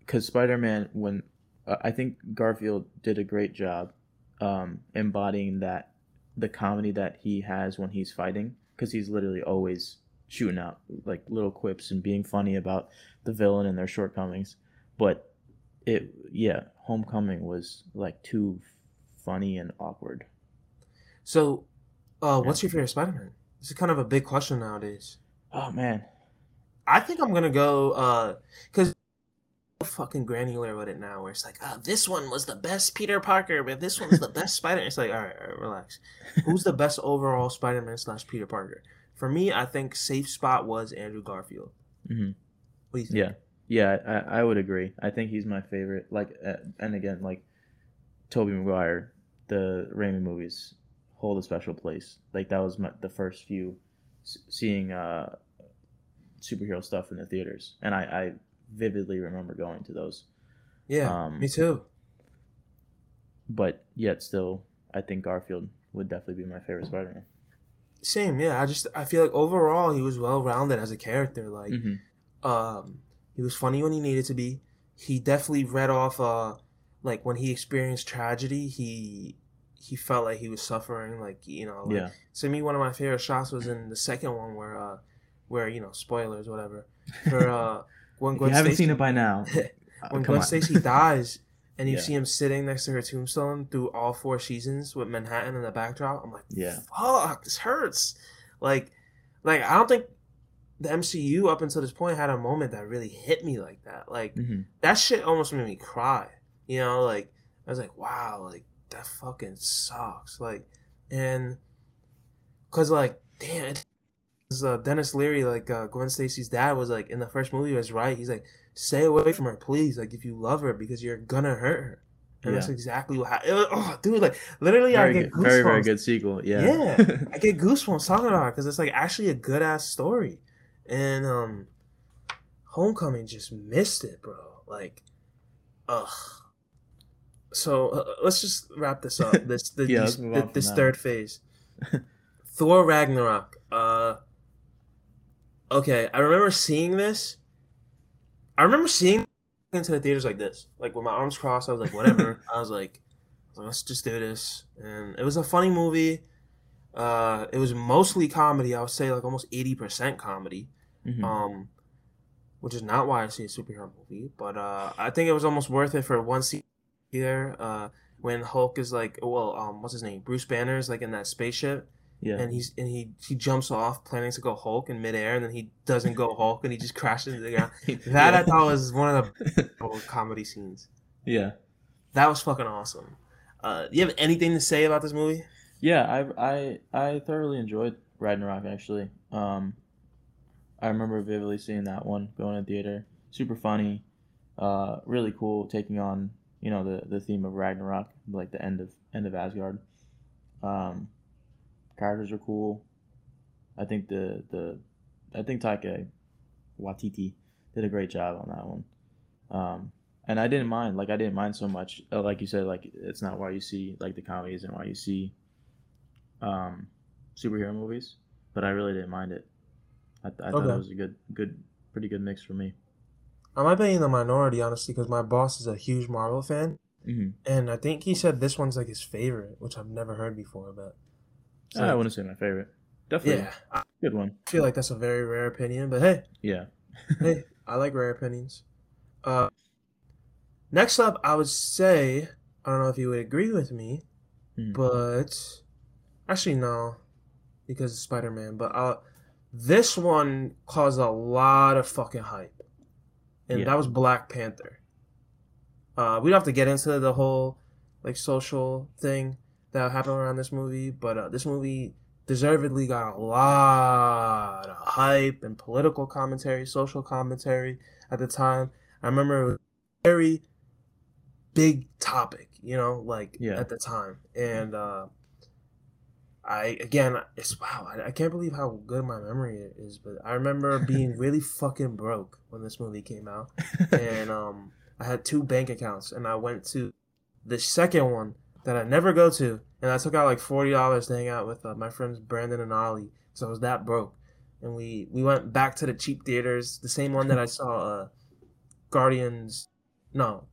because Spider Man when uh, I think Garfield did a great job um, embodying that the comedy that he has when he's fighting because he's literally always shooting out like little quips and being funny about the villain and their shortcomings. But it, yeah, Homecoming was like too funny and awkward. So, uh, what's your favorite Spider-Man? This is kind of a big question nowadays. Oh man, I think I'm gonna go because fucking granular with it now, where it's like, oh, this one was the best Peter Parker, but this one's the best Spider. It's like, all right, all right, relax. Who's the best overall Spider-Man slash Peter Parker? For me, I think safe spot was Andrew Garfield. Mm-hmm. What do you think? Yeah, yeah, I, I would agree. I think he's my favorite. Like, uh, and again, like Tobey Maguire, the Raimi movies hold a special place. Like that was my, the first few seeing uh, superhero stuff in the theaters, and I, I vividly remember going to those. Yeah, um, me too. But yet, still, I think Garfield would definitely be my favorite Spider-Man. Same, yeah. I just I feel like overall he was well rounded as a character. Like, mm-hmm. um, he was funny when he needed to be. He definitely read off. Uh, like when he experienced tragedy, he he felt like he was suffering. Like you know, like, yeah. So me, one of my favorite shots was in the second one where, uh, where you know, spoilers, whatever. For uh, when Gwen you haven't seen it by now, when Gwen Stacy dies, and you yeah. see him sitting next to her tombstone through all four seasons with Manhattan in the backdrop, I'm like, yeah, fuck, this hurts. Like, like I don't think the MCU up until this point had a moment that really hit me like that. Like mm-hmm. that shit almost made me cry. You know, like I was like, wow, like that fucking sucks. Like, and cause like, damn, uh, Denis Leary, like uh, Gwen Stacy's dad, was like in the first movie was right. He's like, stay away from her, please. Like, if you love her, because you're gonna hurt her. And yeah. that's exactly what happened. Oh, dude, like literally, very I get good, very very good sequel. Yeah, yeah, I get goosebumps talking about it because it's like actually a good ass story, and um, Homecoming just missed it, bro. Like, ugh. So uh, let's just wrap this up. This the, yeah, these, the, this third phase. Thor Ragnarok. Uh, okay, I remember seeing this. I remember seeing into the theaters like this, like with my arms crossed. I was like, whatever. I was like, let's just do this, and it was a funny movie. Uh, it was mostly comedy. I would say like almost eighty percent comedy. Mm-hmm. Um, which is not why I see a superhero movie, but uh, I think it was almost worth it for one scene here. Uh, when Hulk is like, well, um, what's his name? Bruce Banner is like in that spaceship, yeah. And he's and he he jumps off planning to go Hulk in midair, and then he doesn't go Hulk, and he just crashes into the ground. That yeah. I thought was one of the comedy scenes. Yeah. That was fucking awesome. Uh, do you have anything to say about this movie? Yeah, I I I thoroughly enjoyed Ragnarok actually. Um, I remember vividly seeing that one going to theater. Super funny, uh, really cool. Taking on you know the the theme of Ragnarok, like the end of end of Asgard. Um, characters are cool. I think the the I think Taika Waititi did a great job on that one. Um, and I didn't mind like I didn't mind so much uh, like you said like it's not why you see like the comedies and why you see um, superhero movies, but I really didn't mind it. I, th- I okay. thought it was a good good pretty good mix for me. I might be in the minority honestly because my boss is a huge Marvel fan, mm-hmm. and I think he said this one's like his favorite, which I've never heard before. But so, I wouldn't say my favorite. Definitely, yeah, good one. I feel like that's a very rare opinion, but hey, yeah, hey, I like rare opinions. Uh, next up, I would say I don't know if you would agree with me, mm. but actually no, because it's Spider Man. But uh, this one caused a lot of fucking hype, and yeah. that was Black Panther. Uh, we don't have to get into the whole like social thing that happened around this movie, but uh, this movie deservedly got a lot of hype and political commentary, social commentary at the time. I remember it was a very big topic, you know, like yeah. at the time. And uh, I again, it's wow, I, I, can't believe how good my memory is. But I remember being really fucking broke when this movie came out, and um, I had two bank accounts, and I went to the second one that I never go to, and I took out like forty dollars to hang out with uh, my friends Brandon and Ollie. So I was that broke, and we we went back to the cheap theaters, the same one that I saw uh, Guardians, no,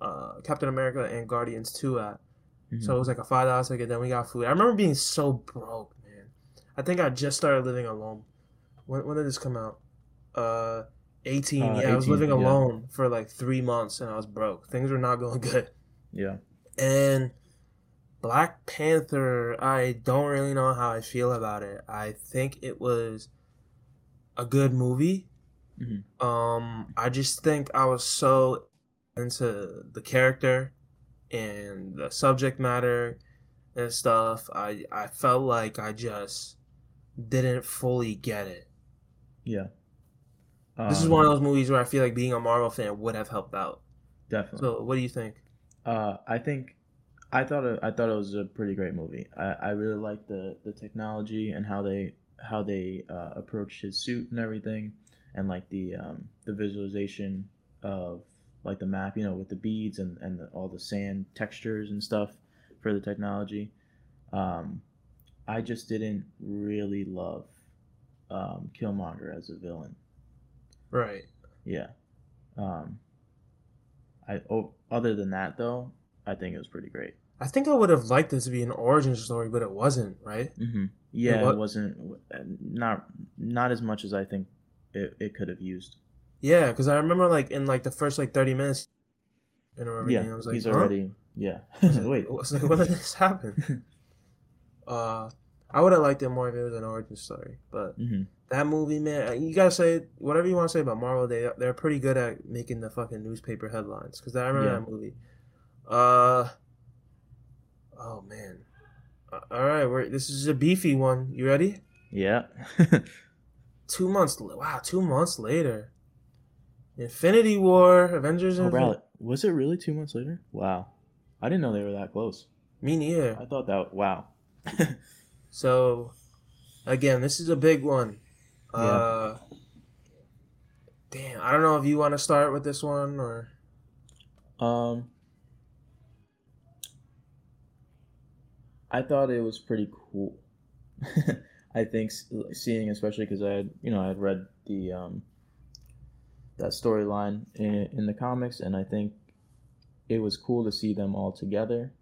uh, Captain America and Guardians two at. Mhm. So it was like a five dollar ticket. Then we got food. I remember being so broke, man. I think I just started living alone. When when did this come out? Uh, eighteen. Uh, yeah, I was 18, living yeah. alone for like three months, and I was broke. Things were not going good. yeah. And Black Panther, I don't really know how I feel about it. I think it was a good movie. Mhm. Um, I just think I was so into the character and the subject matter and stuff. I I felt like I just didn't fully get it. Yeah. This is Um, one of those movies where I feel like being a Marvel fan would have helped out. definitely. So, what do you think? Uh, I think I thought it, I thought it was a pretty great movie. I, I really liked the the technology and how they how they uh, approached his suit and everything, and like the um, the visualization of like the map, you know, with the beads and and the, all the sand textures and stuff for the technology. Um, I just didn't really love um, Killmonger as a villain. Right. Yeah. Um, I oh, other than that though, I think it was pretty great. I think I would have liked this to be an origin story, but it wasn't, right? Mm-hmm. Yeah, what- it wasn't not not as much as I think it, it could have used. Yeah, because I remember like in like the first like thirty minutes, and everything, Yeah, I was like, he's huh? already yeah. I was like, Wait, I was like, when did this happen? uh, I would have liked it more if it was an origin story, but hmm that movie, man, uh, you gotta say whatever you want to say about Marvel. They they're pretty good at making the fucking newspaper headlines. Because I remember Yeah. that movie. Uh, oh man. Uh, all right, we're, this is a beefy one. You ready? yeah. Two months. Wow, two months later. Infinity War, Avengers. oh, Infin- was it really two months later? Wow, I didn't know they were that close. Me neither. I thought that wow. So, again, this is a big one. Yeah. Uh, damn, I don't know if you want to start with this one or. Um, I thought it was pretty cool. I think seeing, especially because I had, you know, I had read the um, that storyline in, in the comics, and I think it was cool to see them all together.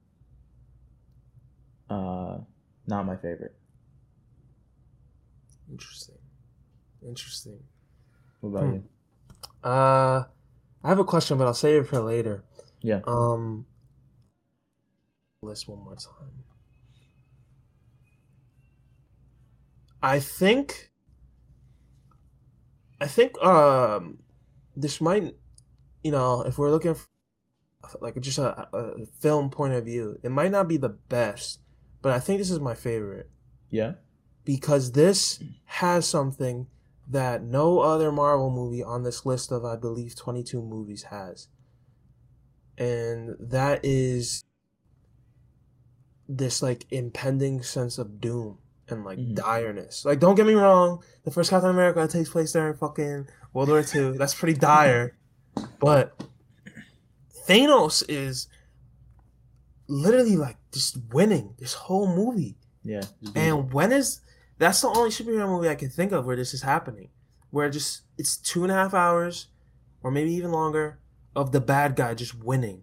Uh, not my favorite. Interesting. Interesting. What about Hmm. you? Uh, I have a question, but I'll save it for later. Yeah. Um, list one more time. I think. I think um, this might, you know, if we're looking for like just a, a film point of view, it might not be the best, but I think this is my favorite Yeah. because this has something that no other Marvel movie on this list of I believe 22 movies has. And that is this like impending sense of doom and like Mhm. direness. Like don't get me wrong, the first Captain America takes place during fucking World War II. That's pretty dire. But Thanos is literally like just winning this whole movie. Yeah. And when is that's the only superhero movie I can think of where this is happening, where just it's two and a half hours, or maybe even longer, of the bad guy just winning,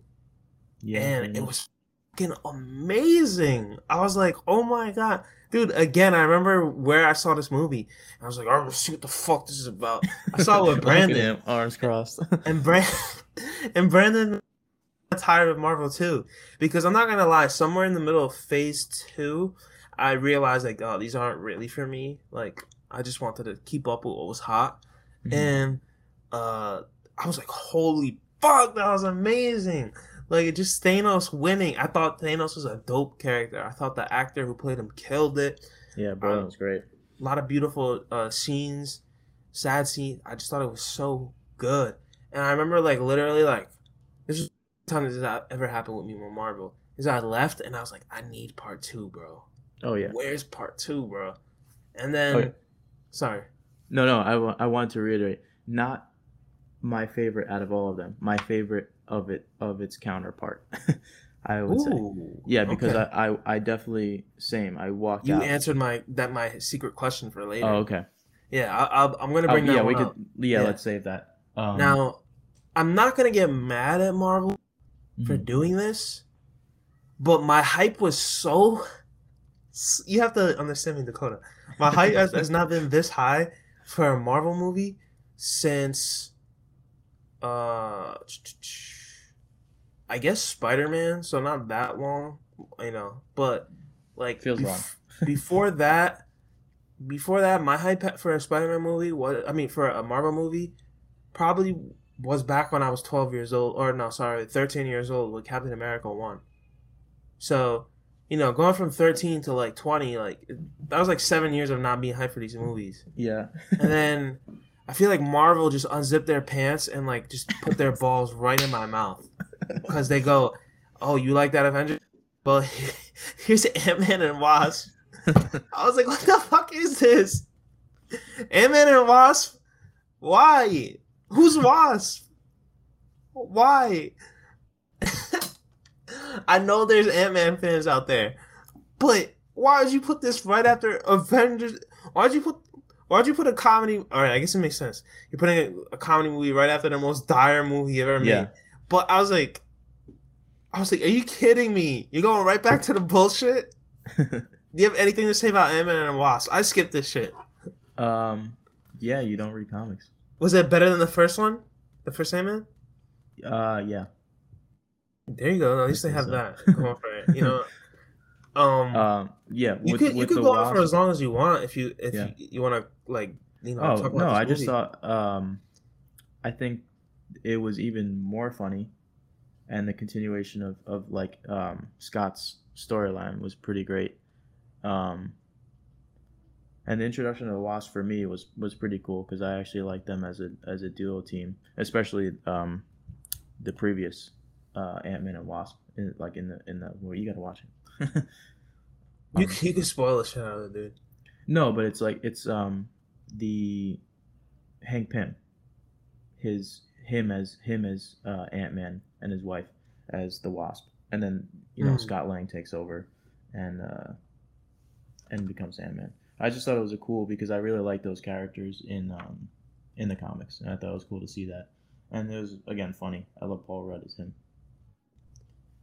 yeah. and it was fucking amazing. I was like, oh my god, dude! Again, I remember where I saw this movie. I was like, I'm gonna see what the fuck this is about. I saw it with Brandon, him, arms crossed. and Brandon, and Brandon tired of Marvel too, because I'm not gonna lie, somewhere in the middle of Phase Two, I realized like, oh, these aren't really for me. Like, I just wanted to keep up with what was hot, Mhm. and uh, I was like, holy fuck, that was amazing. Like, it just Thanos winning. I thought Thanos was a dope character. I thought the actor who played him killed it. yeah, bro, that was great. A lot of beautiful uh, scenes, sad scenes. I just thought it was so good. And I remember like literally like this is the time this ever happened with me with Marvel. Is I left and I was like, I need part two, bro. Oh yeah. Where's part two, bro? And then, Okay. sorry, No, no, I, want I wanted to reiterate, not my favorite out of all of them. My favorite of it of its counterpart. I would say. Yeah, because okay. I, I I definitely same. I walked you out. answered my that my secret question for later. Oh, okay. Yeah, I, I'll, I'm gonna Oh, bring that yeah, one we could. up. Yeah, Yeah. let's save that. Um, now, I'm not gonna get mad at Marvel for Mhm. doing this, but my hype was so. You have to understand me, Dakota. My hype has, has not been this high for a Marvel movie since, uh, I guess Spider Man. So not that long, you know. But like Feels bef- long. before that, before that, my hype for a Spider Man movie, what I mean for a Marvel movie, probably was back when I was 12 years old, or no, sorry, 13 years old with Captain America 1. So, you know, going from 13 to like 20, like, that was like seven years of not being hyped for these movies. Yeah. And then I feel like Marvel just unzipped their pants and like just put their balls right in my mouth. Because they go, oh, you like that Avengers? Well, here's Ant Man and Wasp. I was like, what the fuck is this? Ant Man and Wasp? Why? Who's Wasp? Why? I know there's Ant Man fans out there, but why would you put this right after Avengers? Why'd you put Why'd you put a comedy? All right, I guess it makes sense. You're putting a, a comedy movie right after the most dire movie you've ever made. But I was like, I was like, are you kidding me? You're going right back to the bullshit. Do you have anything to say about Ant Man and Wasp? I skipped this shit. um. Yeah, you don't read comics. Was it better than the first one? The first Ant Man? Uh. Yeah. There you go. At least they have that so. going for it. You know. Um. Um. Yeah. you with- could you could go on for as long as you want if you if Yeah. you, you want to like you know. Oh talk about no! I just movie. thought um, I think it was even more funny, and the continuation of of like um Scott's storyline was pretty great. Um, and the introduction of the Wasp for me was was pretty cool because I actually liked them as a as a duo team, especially um, the previous uh Ant Man and Wasp, in, like in the in the well, you gotta watch it. you Um, you could spoil the shit out of it, dude. no, but it's like it's um the Hank Pym, his him as him as uh, Ant Man and his wife as the Wasp, and then you know Mm. Scott Lang takes over and uh, and becomes Ant Man. I just thought it was a cool because I really like those characters in um in the comics, and I thought it was cool to see that. And it was again funny. I love Paul Rudd as him.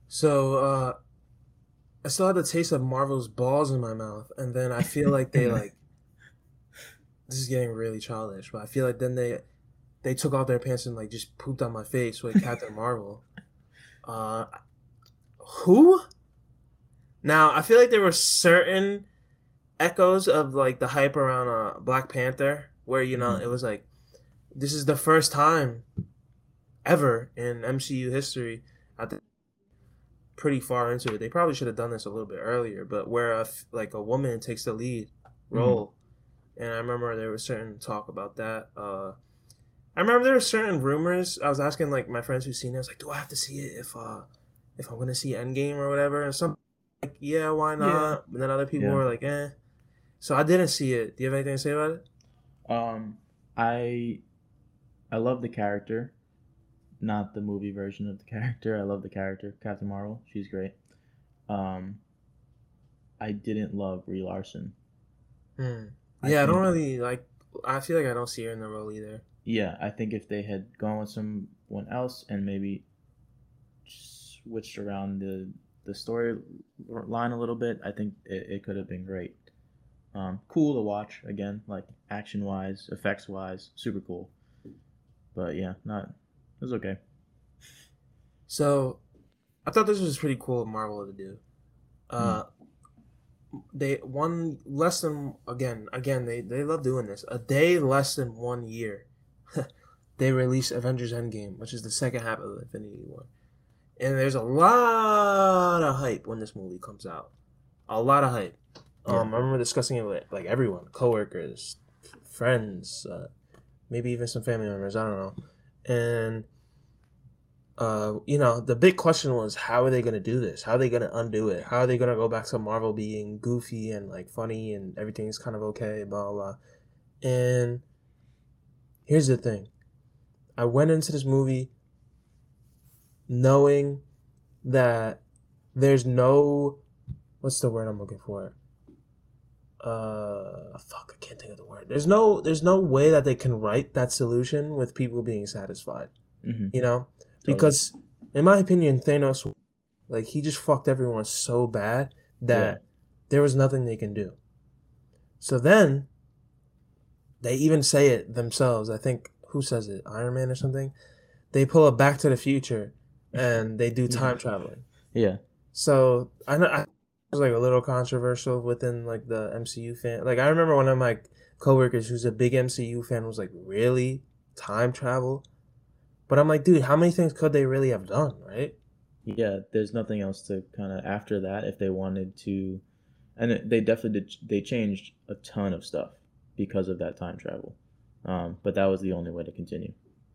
So uh I still had the taste of Marvel's balls in my mouth, and then I feel like they like this is getting really childish, but I feel like then they they took off their pants and like just pooped on my face with Captain Marvel. Uh who? Now I feel like there were certain echoes of like the hype around uh Black Panther where you know Mhm. it was like this is the first time ever in MCU history I think pretty far into it. They probably should have done this a little bit earlier, but where a, like a woman takes the lead role, and I remember there was certain talk about that. Uh, I remember there were certain rumors. I was asking like my friends who seen it. I was like, "Do I have to see it if uh if I'm gonna see Endgame or whatever?" And some like, "Yeah, why not?" And then other people Yeah. were like, "Eh." So I didn't see it. Do you have anything to say about it? Um, I I love the character, not the movie version of the character. I love the character, Captain Marvel. She's great. Um, I didn't love Brie Larson. I Yeah, I don't really like. I feel like I don't see her in the role either. Yeah, I think if they had gone with someone else and maybe switched around the the story line a little bit, I think it, it could have been great. Um, cool to watch again, like action wise, effects wise, super cool. But yeah, not it was okay. So, I thought this was pretty cool of Marvel to do. Uh, they one less than again again they they love doing this. A day less than one year, they release Avengers Endgame, which is the second half of Infinity War, and there's a lot of hype when this movie comes out. A lot of hype. Um, I remember discussing it with like everyone, coworkers, friends, uh, maybe even some family members. I don't know, and uh, you know, the big question was how are they going to do this? How are they going to undo it? How are they going to go back to Marvel being goofy and like funny and everything's kind of okay, blah, blah, blah. And here's the thing I went into this movie knowing that there's no, what's the word I'm looking for? Uh, fuck, I can't think of the word. There's no, there's no way that they can write that solution with people being satisfied hmm you know because in my opinion, Thanos, like he just fucked everyone so bad that Yeah. there was nothing they can do. So then, they even say it themselves. I think who says it? Iron Man or something. They pull a Back to the Future, and they do time traveling. Yeah. So I know I, was like a little controversial within like the MCU fan. Like I remember one of my coworkers who's a big MCU fan was like, "Really, time travel?" But I'm like, dude, how many things could they really have done, right? Yeah, there's nothing else to kind of after that if they wanted to, and they definitely did. They changed a ton of stuff because of that time travel, um, but that was the only way to continue.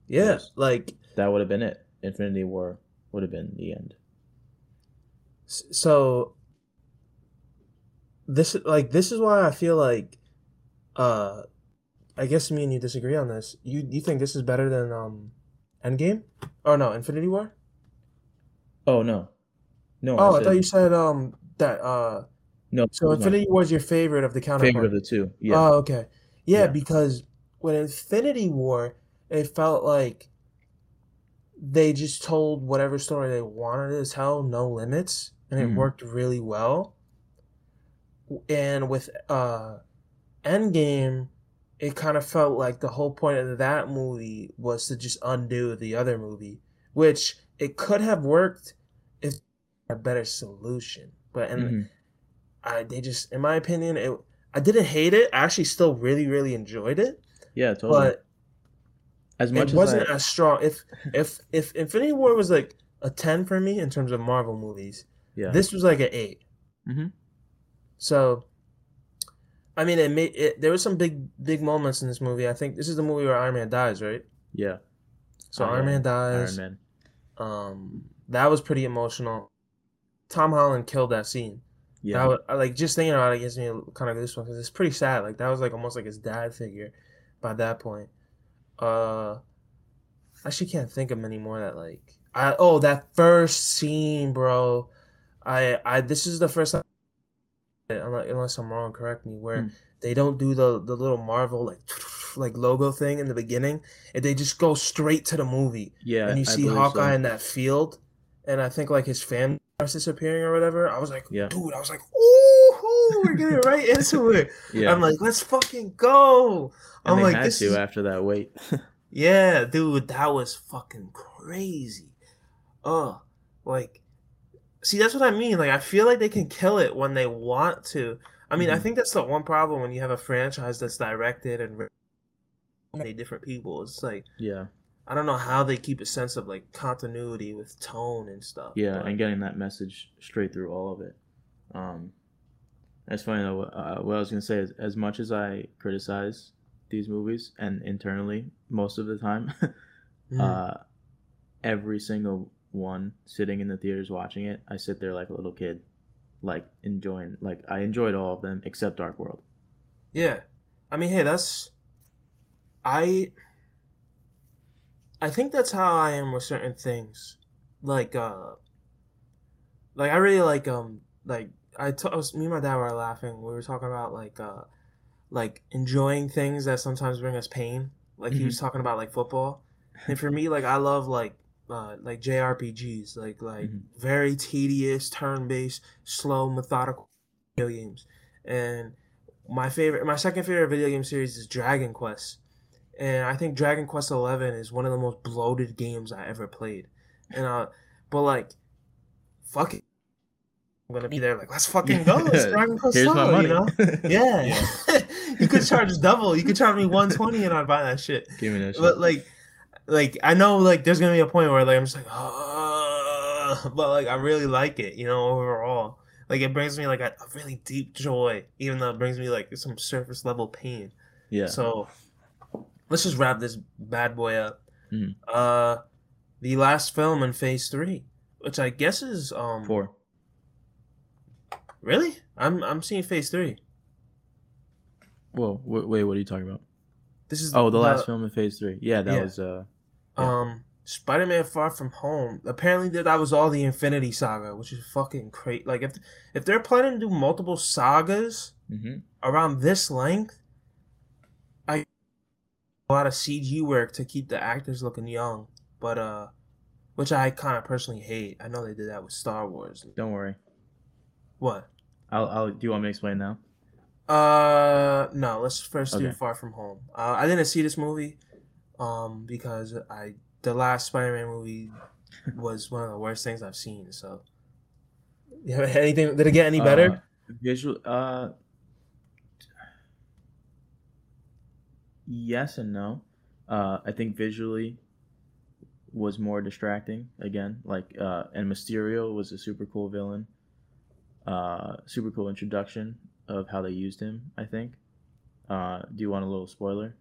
Yeah, Yes. like That would have been it. Infinity War would have been the end. so. This like this is why I feel like, uh, I guess me and you disagree on this. You you think this is better than um, Endgame? Oh no, Infinity War. Oh no, no. Oh, I, said, thought you said um that uh no. so it was my Infinity War is your favorite of the counterpart. favorite of the two. Yeah, Oh, okay. Yeah, Yeah. because when Infinity War, it felt like they just told whatever story they wanted to tell, no limits, and it Mhm. worked really well. And with uh Endgame, it kind of felt like the whole point of that movie was to just undo the other movie, which it could have worked if a better solution. But and Mhm. I they just in my opinion it I didn't hate it. I actually still really really enjoyed it, yeah, totally. but as much it wasn't as I, as strong. If if if Infinity War was like a ten for me in terms of Marvel movies, yeah, this was like an 8 Mhm. So, I mean, it made it. There was some big big moments in this movie. I think this is the movie where Iron Man dies, right? yeah, So Iron Iron Man Man- dies. Iron Man. Um, that was pretty emotional. Tom Holland killed that scene. Yeah, That would, like just thinking about it gives me kind of goosebumps because it's pretty sad. Like that was like almost like his dad figure by that point. Uh, I actually can't think of many more that like I oh that first scene, bro. I I this is the first time unless, unless I'm wrong, correct me where Hmm. they don't do the the little Marvel like like logo thing in the beginning, and they just go straight to the movie yeah, and you see Hawkeye so. in that field, and I think like his family disappearing or whatever. I was like, Yeah. dude, I was like, ooh, we're getting right into it. Yeah, I'm like, let's fucking go. and I'm like, this to is after that wait. yeah, dude, that was fucking crazy. Oh, like, see, that's what I mean. Like, I feel like they can kill it when they want to. I mean, I Mhm. think that's the one problem when you have a franchise that's directed and many different people. It's like yeah, I don't know how they keep a sense of like continuity with tone and stuff. yeah, but- and getting that message straight through all of it. Um, that's funny though. Uh, what I was gonna say is, as much as I criticize these movies, and internally most of the time, Mhm. uh, every single one sitting in the theaters watching it, I sit there like a little kid, like enjoying. Like I enjoyed all of them except Dark World. yeah, I mean, hey, that's I. I think that's how I am with certain things, like uh, like I really like um like I t- I was me and my dad were laughing. We were talking about like uh, like enjoying things that sometimes bring us pain. Like he was talking about like football, and for me, like I love like uh, like JRPGs, like like Mhm. very tedious, turn based, slow, methodical video games. And my favorite, my second favorite video game series is Dragon Quest, and I think Dragon Quest Eleven is one of the most bloated games I ever played. And uh, but like, fuck it, I'm gonna be there. Like, let's fucking go. It's Dragon Quest Here's my money. you know? Yeah, you could charge double. You could charge me one twenty, and I'd buy that shit. Give me that shit. But like, like I know like there's gonna be a point where like I'm just like, oh, but like I really like it, you know, overall. Like it brings me like a, a really deep joy, even though it brings me like some surface level pain. yeah. So let's just wrap this bad boy up. Mhm. Uh, the last film in Phase Three, which I guess is um Four. really I'm I'm seeing Phase Three. Whoa. Wait, wait. What are you talking about? This is Oh, the last film in Phase Three. Yeah, that Yeah. was. uh Um, Spider-Man: Far From Home. Apparently, that that was all the Infinity Saga, which is fucking crazy. Like, if if they're planning to do multiple sagas hmm around this length, a lot of CG work to keep the actors looking young. But uh, which I kind of personally hate. I know they did that with Star Wars. Don't worry. What? I'll. I'll do you want me to explain now? Uh, no. Let's first do Okay. Far From Home. Uh, I didn't see this movie, um, because I the last Spider-Man movie was one of the worst things I've seen. So, yeah, anything? Did it get any better? Uh, visual. Uh. Yes and no. Uh, I think visually was more distracting again. Like, uh, and Mysterio was a super cool villain. Uh, super cool introduction of how they used him. I think. Uh, do you want a little spoiler?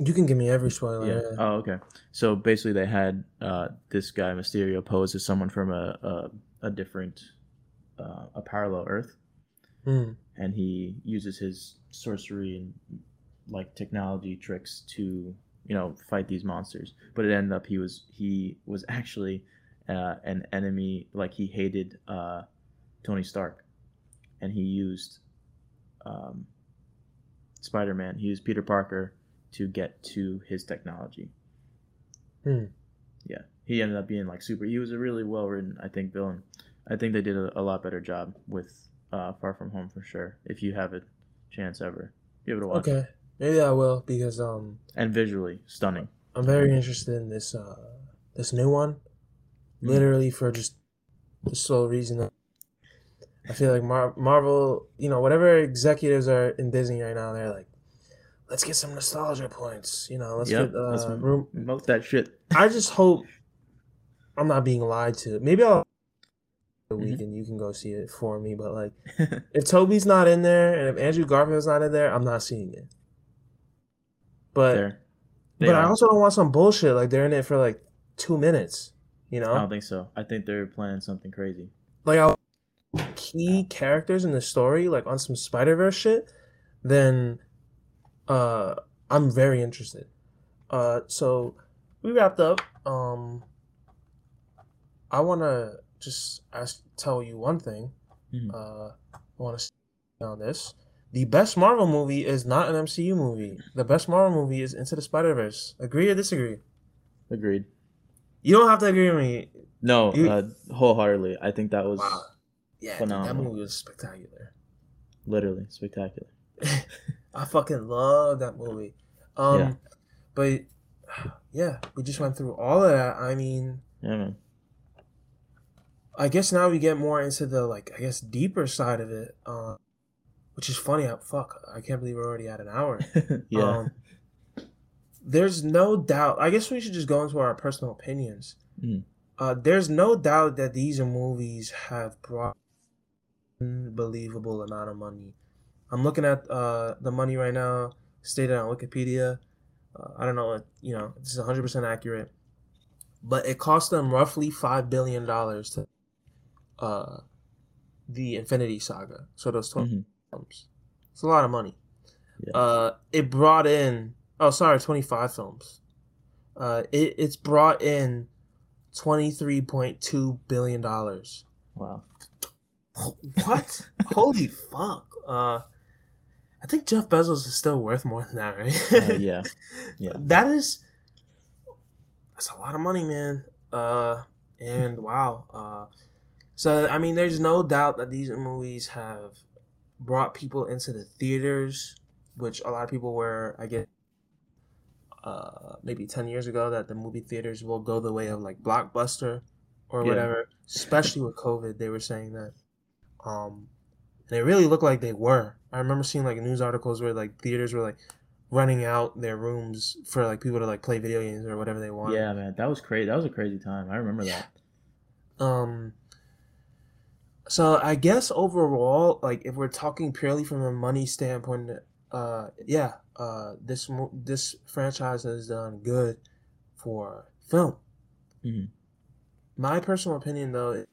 you can give me every spoiler. yeah. Oh, okay. So basically, they had uh, this guy Mysterio pose as someone from a a, a different, uh, a parallel Earth, Hmm. and he uses his sorcery and like technology tricks to you know fight these monsters. But it ended up he was he was actually uh, an enemy. Like he hated uh, Tony Stark, and he used um, Spider Man. He used Peter Parker to get to his technology. Hmm. Yeah, he ended up being like super. He was a really well written, I think, villain. I think they did a, a lot better job with uh, Far From Home for sure. If you have a chance ever, give it a watch. Okay, maybe I will because um, And visually stunning. I'm very interested in this uh this new one. Hmm. Literally for just the sole reason that I feel like Mar- Marvel, you know, whatever executives are in Disney right now, they're like, let's get some nostalgia points. You know, let's Yep, get uh, let's room. Milk that shit. I just hope I'm not being lied to. Maybe I'll the Mhm. week and you can go see it for me. But like, if Tobey's not in there and if Andrew Garfield's not in there, I'm not seeing it. But but I also don't want some bullshit like they're in it for like two minutes. You know, I don't think so. I think they're planning something crazy. like I'll key characters in the story like on some Spider Verse shit. Then, uh, I'm very interested. Uh, so we wrapped up. Um, I want to just ask, tell you one thing. Mhm. Uh, I want to on this. The best Marvel movie is not an MCU movie. The best Marvel movie is Into the Spider Verse. Agree or disagree? Agreed. You don't have to agree with me. No, You- uh, wholeheartedly. I think that was Wow. Yeah, dude, that movie was spectacular. literally spectacular. I fucking love that movie. Um, Yeah. but yeah, we just went through all of that. I mean, Yeah, man. I guess now we get more into the like, I guess deeper side of it. Uh, which is funny. How, fuck, I can't believe we're already at an hour. yeah. Um, there's no doubt. I guess we should just go into our personal opinions. Mm. Uh, there's no doubt that these movies have brought unbelievable amount of money. I'm looking at uh, the money right now, stated on Wikipedia. Uh, I don't know, if, you know, this is 100% accurate, but it cost them roughly five billion dollars to uh, the Infinity Saga. So those 12 Mhm. Films. It's a lot of money. Yeah. Uh, it brought in oh sorry, twenty five films. Uh, it, it's brought in twenty three point two billion dollars. Wow. What? Holy fuck! Uh, I think Jeff Bezos is still worth more than that, right? Uh, yeah. Yeah. That is that's a lot of money, man. Uh, and wow. Uh, so I mean, there's no doubt that these movies have brought people into the theaters, which a lot of people were, I guess, uh, maybe ten years ago that the movie theaters will go the way of like Blockbuster or Yeah. whatever. Especially with COVID, they were saying that. Um, and it really looked like they were. I remember seeing like news articles where like theaters were like running out their rooms for like people to like play video games or whatever they want. Yeah, man. That was crazy. That was a crazy time. I remember that. Um. So I guess overall, like if we're talking purely from a money standpoint, uh, yeah, uh, this mo- this franchise has done good for film. Mhm. My personal opinion, though,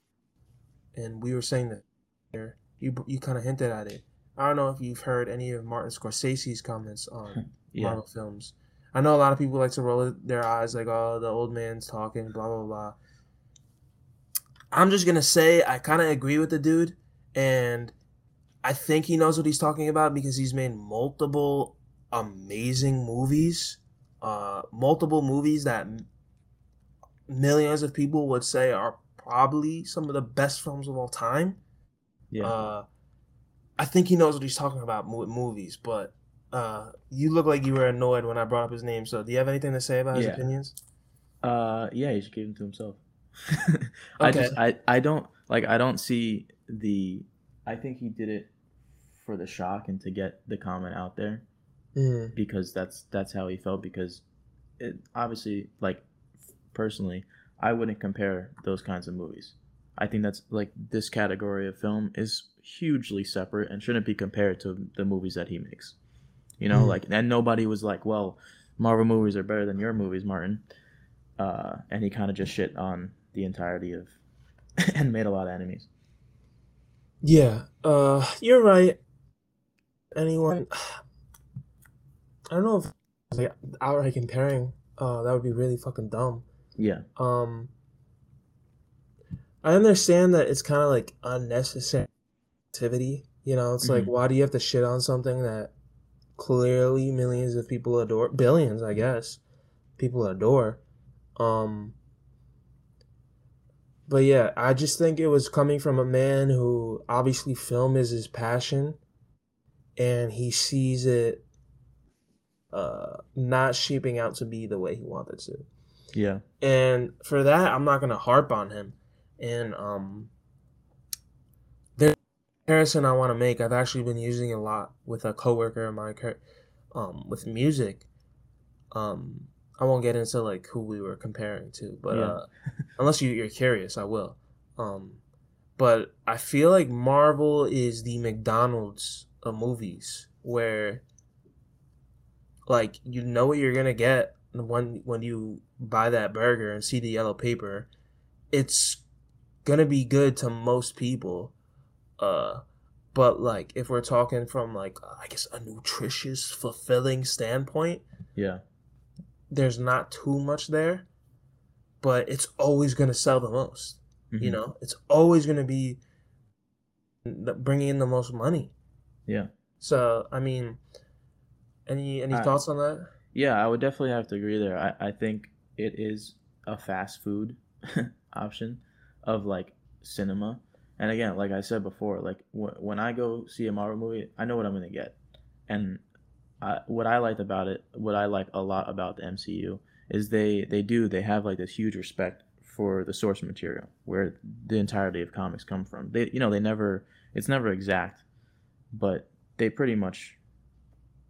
and we were saying that here, you you kind of hinted at it. I don't know if you've heard any of Martin Scorsese's comments on Yeah. Marvel films. I know a lot of people like to roll their eyes like, oh, the old man's talking, blah, blah, blah. I'm just going to say I kind of agree with the dude. And I think he knows what he's talking about because he's made multiple amazing movies. Uh, multiple movies that millions of people would say are probably some of the best films of all time. Yeah. Uh, I think he knows what he's talking about with movies, but uh, you look like you were annoyed when I brought up his name. So, do you have anything to say about his Yeah. opinions? Uh, yeah, he should keep them to himself. I Okay. just, I, I don't like, I don't see the. I think he did it for the shock and to get the comment out there Mm. because that's that's how he felt. Because it obviously, like, personally, I wouldn't compare those kinds of movies. I think that's like this category of film is hugely separate and shouldn't be compared to the movies that he makes. You know, Mm. like, and nobody was like, "Well, Marvel movies are better than your movies, Martin." Uh, and he kind of just shit on the entirety of, and made a lot of enemies. Yeah, uh, you're right. Anyone, I don't know if like outright comparing. Uh, that would be really fucking dumb. Yeah, Um, I understand that it's kind of like unnecessary activity. You know, it's like Mhm. why do you have to shit on something that clearly millions of people adore, billions, I guess, people adore. Um, but yeah, I just think it was coming from a man who obviously film is his passion, and he sees it uh not shaping out to be the way he wanted to. Yeah, and for that i'm not gonna harp on him. And um the comparison i want to make i've actually been using a lot with a coworker of mine um with music. Um i won't get into like who we were comparing to but Yeah. uh unless you, you're curious i will. Um but i feel like marvel is the mcdonald's of movies where like you know what you're gonna get when when you buy that burger and see the yellow paper. It's gonna be good to most people uh but like if we're talking from like i guess a nutritious fulfilling standpoint yeah, there's not too much there but it's always gonna sell the most you Mhm. know it's always gonna be bringing in the most money yeah, so i mean any any I- thoughts on that yeah. I would definitely have to agree there. I, I think it is a fast food option of like cinema. And again, like I said before, like wh- when I go see a Marvel movie, I know what I'm gonna get. And I, what I liked about it, what I like a lot about the MCU is they they do they have like this huge respect for the source material where the entirety of comics come from. They you know they never it's never exact, but they pretty much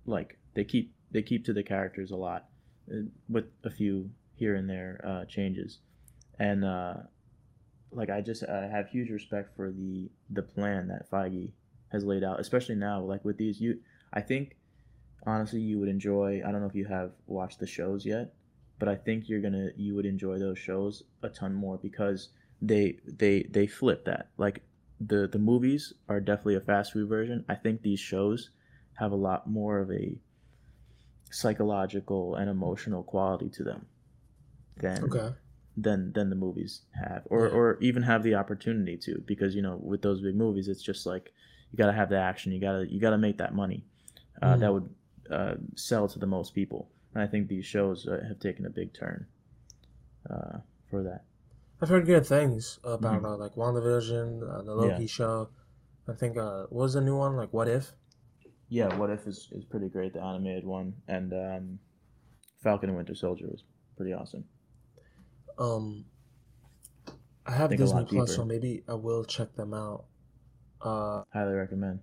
like they keep they keep to the characters a lot uh, with a few here and there uh, changes and uh, like i just uh, have huge respect for the the plan that feige has laid out especially now like with these you i think honestly you would enjoy i don't know if you have watched the shows yet but i think you're gonna you would enjoy those shows a ton more because they they they flip that. Like the the movies are definitely a fast food version. I think these shows have a lot more of a psychological and emotional quality to them than okay. than than the movies have or Yeah. or even have the opportunity to because you know with those big movies it's just like you got to have the action. You got to you got to make that money. Uh, that Mhm. would uh, sell to the most people and i think these shows uh, have taken a big turn uh, for that I've heard good things about Mhm. uh, like WandaVision, uh, the Loki Yeah. show. I think uh, what was the new one like What If? yeah what if is, is pretty great the animated one and um, falcon and winter soldier was pretty awesome Um, I have a Disney Plus, deeper. so maybe I will check them out. Uh, highly recommend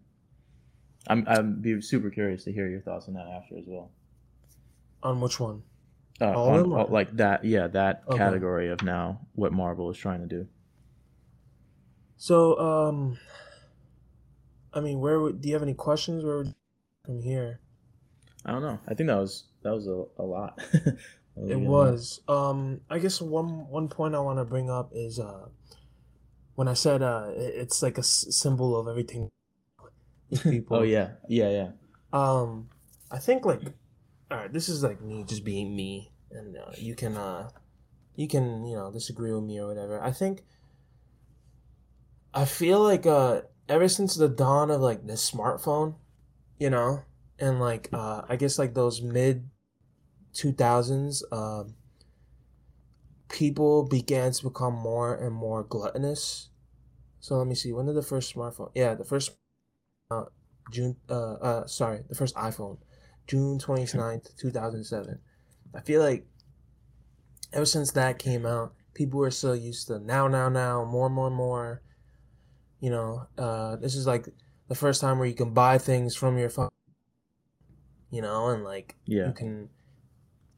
i'm i'm be super curious to hear your thoughts on that after as well on which one? uh, All of on- them, all- like that yeah that Okay. category of now what marvel is trying to do So, um, I mean, where would do you have any questions? Where would from here? i don't know i think that was that was a, a lot It was. Um, I guess one one point I want to bring up is uh, when I said uh, it- it's like a s- symbol of everything. With people. oh yeah yeah yeah Um, I think like, all right, this is like me just being me, and uh, you can uh, you can you know disagree with me or whatever. I think. I feel like uh, ever since the dawn of like the smartphone, you know, and like uh, I guess like those mid two thousands, um, people began to become more and more gluttonous. So let me see. When did the first smartphone? Yeah, the first uh, June. Uh, uh, sorry, the first iPhone, June 29th, two thousand seven. I feel like ever since that came out, people were so used to now, now, now, more, more, more. You know, uh, this is like the first time where you can buy things from your phone. You know, and like Yeah. you can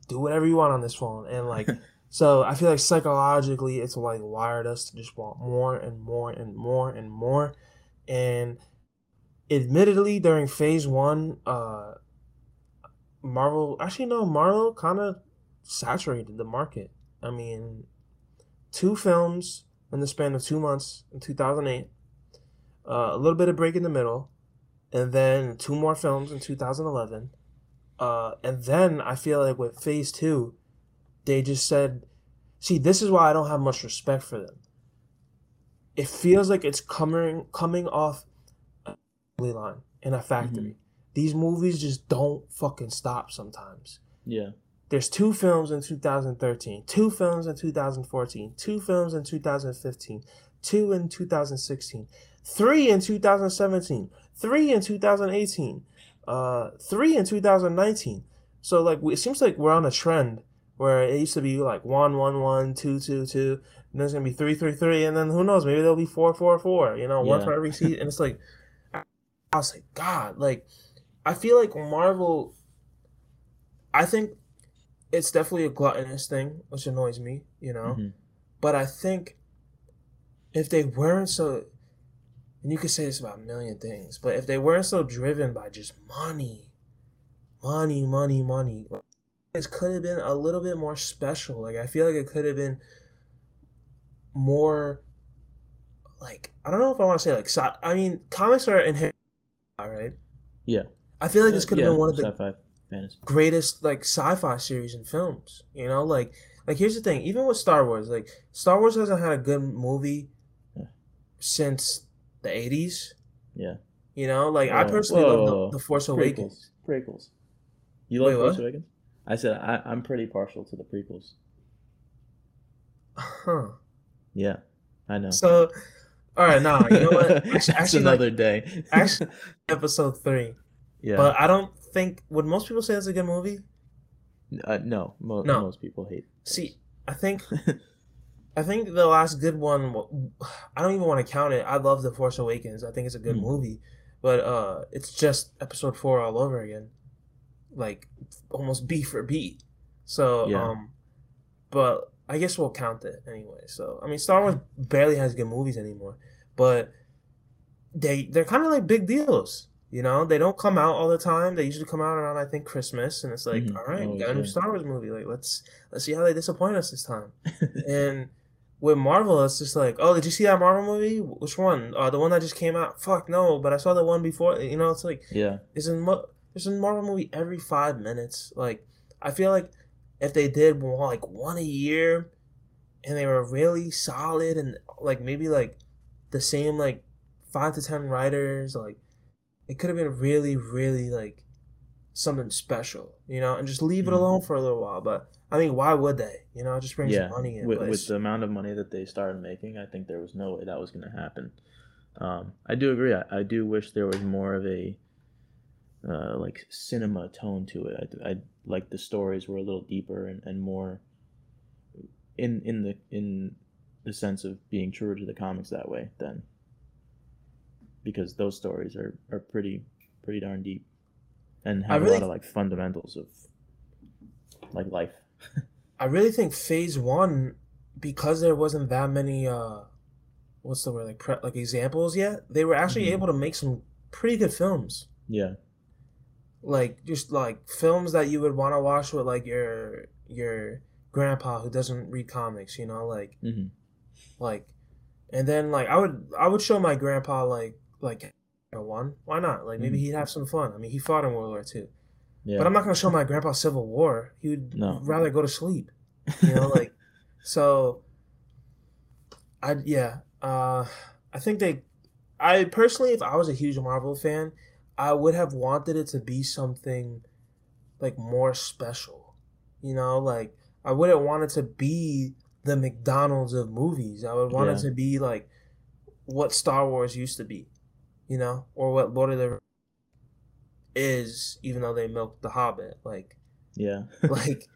do whatever you want on this phone, and like so, I feel like psychologically, it's like wired us to just want more and more and more and more, and admittedly, during Phase One, uh, Marvel actually no, Marvel kind of saturated the market. I mean, two films in the span of two months in 2008, uh, a little bit of break in the middle, and then two more films in 2011. Uh, and then I feel like with phase two, they just said, see, this is why I don't have much respect for them. It feels like it's coming coming off assembly line in a factory. These movies just don't fucking stop sometimes. Yeah. There's two films in 2013, two films in 2014, two films in 2015, two in 2016, three in 2017, three in 2018, uh, three in 2019. So like it seems like we're on a trend where it used to be like one, one, one, two, two, two, and there's gonna be three, three, three, and then who knows? Maybe there'll be four, four, four. You know, one for every season, and it's like I was like, God, like I feel like Marvel. I think it's definitely a gluttonous thing, which annoys me, you know. Mhm. But I think if they weren't so, and you could say this about a million things, but if they weren't so driven by just money, money, money, money, it could have been a little bit more special. Like I feel like it could have been more, like I don't know if I want to say like sci- I mean comics are inherent, right? Yeah. I feel like this uh, could have Yeah, been one of the greatest like sci-fi series and films. You know, like like here's the thing. Even with Star Wars, like Star Wars hasn't had a good movie Yeah. since the '80s. Yeah. You know, like I personally whoa, love the, the Force Awakens. Prequels. Prequels. You love Wait, Force what? Awakens? I said I, I'm pretty partial to the prequels. Huh. Yeah, I know. So, all right, nah. You know what? Actually, actually, like, another day. actually- episode three. yeah. But I don't think would most people say it's a good movie. uh, no, mo- No. most people hate. See, I think I think the last good one. I don't even want to count it. I love the Force Awakens. I think it's a good Mm. movie, but uh, it's just Episode Four all over again, like almost beat for beat. So Yeah. um, but I guess we'll count it anyway. So I mean, Star Wars barely has good movies anymore, but they they're kind of like big deals. You know, they don't come out all the time. They usually come out around I think Christmas, and it's like, Mhm. all right, we got a new. Star Wars movie. Like let's let's see how they disappoint us this time. and with Marvel, it's just like, oh, did you see that Marvel movie? Which one? Uh, the one that just came out. Fuck no, but I saw the one before. You know, it's like yeah, mo- there's a Marvel movie every five minutes. Like I feel like if they did more, like one a year, and they were really solid and like maybe like the same like five to ten writers, like it could have been really really like something special, you know, and just leave it Mhm. alone for a little while. But I mean, why would they? You know, just bring yeah. money in. With, with the amount of money that they started making, I think there was no way that was going to happen. Um, I do agree. I, I do wish there was more of a uh, like cinema tone to it. I, I like the stories were a little deeper and, and more in in the in the sense of being truer to the comics that way. Then because those stories are, are pretty pretty darn deep and have really- a lot of like fundamentals of like life. I really think Phase One, because there wasn't that many, uh, what's the word like pre- like examples yet, they were actually Mhm. able to make some pretty good films. Yeah. Like just like films that you would want to watch with like your your grandpa who doesn't read comics, you know, like mm-hmm. like, and then like I would I would show my grandpa like like one. Why not? Like maybe Mhm. he'd have some fun. I mean, he fought in World War Two. Yeah. But I'm not gonna show my grandpa Civil War. He would No. rather go to sleep. You know, like so. I yeah. Uh, I think they. I personally, if I was a huge Marvel fan, I would have wanted it to be something like more special. You know, like I wouldn't want it to be the McDonald's of movies. I would want Yeah. it to be like what Star Wars used to be, you know, or what Lord of the is, even though they milked the Hobbit. Like, Yeah. like,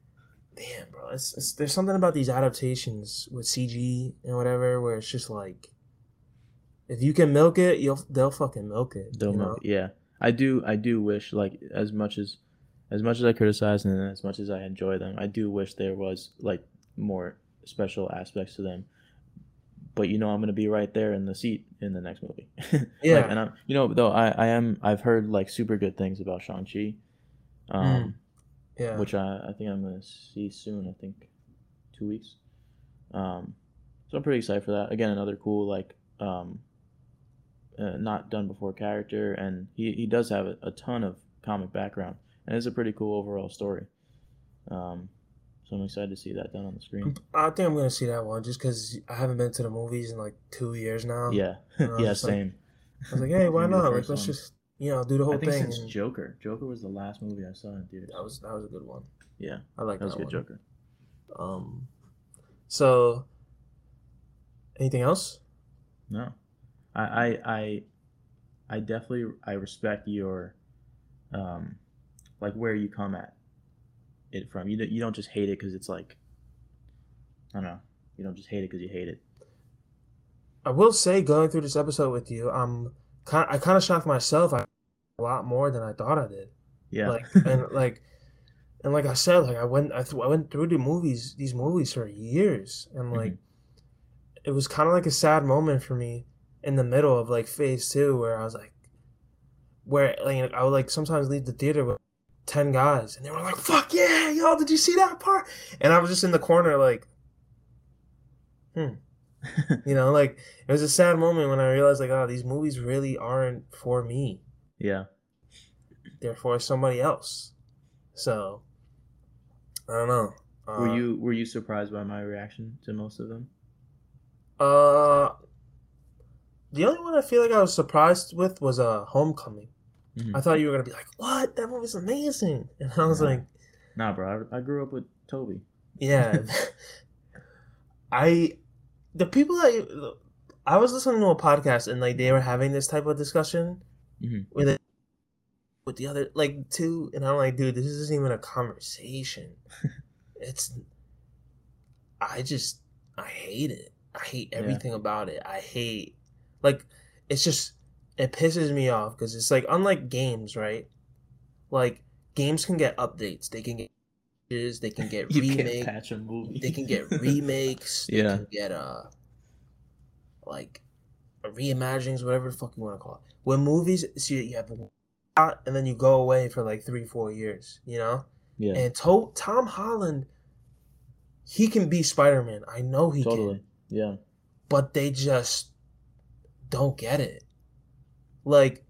damn, bro, it's, it's there's something about these adaptations with CG and whatever where it's just like, if you can milk it, you'll they'll fucking milk it. They'll you know? milk- yeah. I do I do wish like as much as as much as I criticize and as much as I enjoy them, I do wish there was like more special aspects to them. But you know I'm gonna be right there in the seat in the next movie. Yeah. Like, and I'm you know though I I am I've heard like super good things about Shang Chi, um, Yeah, which I I think I'm gonna see soon. I think two weeks. Um, so I'm pretty excited for that. Again, another cool like um, uh, not done before character, and he, he does have a, a ton of comic background, and it's a pretty cool overall story. Um, so I'm excited to see that done on the screen. I think I'm gonna see that one just because I haven't been to the movies in like two years now. Yeah, And I was yeah, just like- same. I was like, hey, why not? Like, let's one. just you know do the whole I think thing. since and Joker, Joker was the last movie I saw in theaters. that was that was a good one. Yeah, I like that was a good one. Joker. Um, so anything else? No, I, I, I, definitely I respect your, um, like where you come at it from. You don't- you don't just hate it because it's like, I don't know. You don't just hate it because you hate it. I will say, going through this episode with you, um, kind I kind of shocked myself. I a lot more than I thought I did. Yeah. Like and like. And like I said, like I went, I, th- I went through the movies, these movies for years, and like, it was kind of like a sad moment for me in the middle of like phase two, where I was like, where like I would like sometimes leave the theater with ten guys, and they were like, "Fuck yeah, y'all! did you see that part?" And I was just in the corner, like, hmm, you know, like it was a sad moment when I realized, like, oh, these movies really aren't for me; yeah. they're for somebody else. So, I don't know. Were Uh, you were you surprised by my reaction to most of them? Uh, the only one I feel like I was surprised with was uh Homecoming. Mhm. I thought you were gonna be like, "What? That movie's amazing!" And I was Nah. like, Nah, bro. I, I grew up with Tobey. "Yeah." I, the people that I was listening to a podcast and like they were having this type of discussion Mhm. with it with the other like two, and I'm like, dude, this isn't even a conversation. it's, I just, I hate it. I hate Yeah. everything about it. I hate, like, it's just, it pisses me off because it's like, unlike games, right? Like, games can get updates. They can get, they can get remakes. patch a movie. They can get remakes. They Yeah. can get uh like reimaginings, whatever the fuck you want to call it. When movies, see you have out and then you go away for like three, four years, you know. yeah, And to- Tom Holland, he can be Spider Man. I know he totally. can, Yeah, but they just don't get it. Like,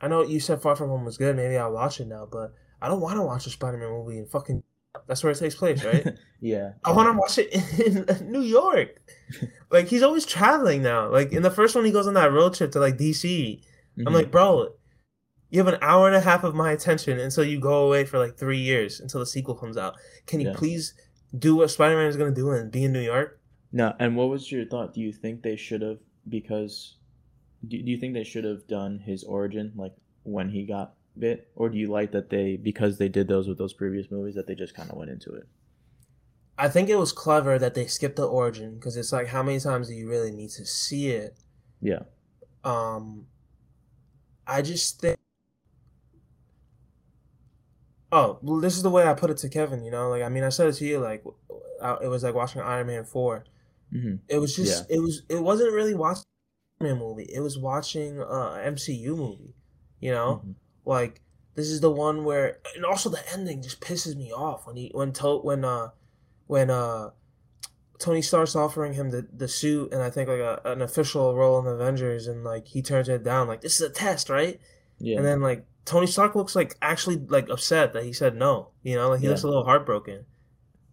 I know you said Far From Home was good. Maybe I'll watch it now, but I don't want to watch a Spider Man movie in fucking. That's where it takes place, right? yeah. I want to watch it in New York. like he's always traveling now. Like in the first one, he goes on that road trip to like DC. I'm Mhm. like, bro, you have an hour and a half of my attention until you go away for like three years until the sequel comes out. Can you Yeah. please do what Spider Man is gonna do and be in New York? No, and what was your thought? Do you think they should have because do, do you think they should have done his origin like when he got bit? Or do you like that they because they did those with those previous movies that they just kind of went into it? I think it was clever that they skipped the origin because it's like how many times do you really need to see it? Yeah. Um i just think oh well, this is the way i put it to kevin you know? Like i mean i said it to you like I, it was like watching iron man 4 Mm-hmm. It was just yeah. it was it wasn't really watching a movie. It was watching uh, a MCU movie. You know, mm-hmm. like this is the one where and also the ending just pisses me off when he when to, when uh when uh Tony starts offering him the, the suit and I think like a, an official role in Avengers and like he turns it down like this is a test right yeah and then like Tony Stark looks like actually like upset that he said no you know like he yeah. looks a little heartbroken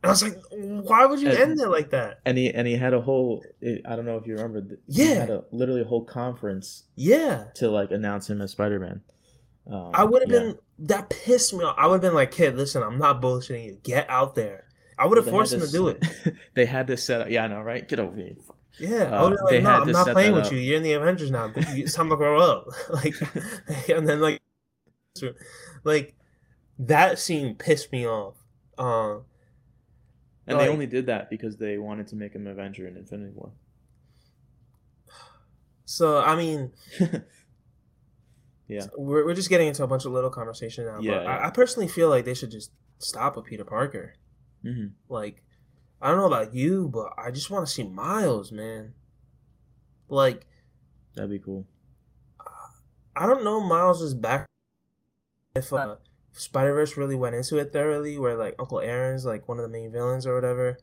I was like why would you And- end it like that and he and he had a whole I don't know if you remember Yeah. he had a literally a whole conference yeah to like announce him as Spider-Man. Um, I would have yeah. been that pissed me off I would have been like kid listen I'm not bullshitting you get out there I would have forced him to do it. they had to set up. Yeah, I know, right? Get over here. Yeah, I Uh, would have they like, no, I'm not playing with up. you. You're in the Avengers now. It's time to grow up. like, and then like, like that scene pissed me off. Uh, And Like- they only did that because they wanted to make him Avenger in Infinity War. so I mean, Yeah. we're we're just getting into a bunch of little conversation now. Yeah, but yeah. I, I personally feel like they should just stop with Peter Parker. hmm Like, I don't know about you, but I just want to see Miles, man. Like, That'd be cool. I don't know Miles is back. If uh, Spider Verse really went into it thoroughly, where like Uncle Aaron's like one of the main villains or whatever.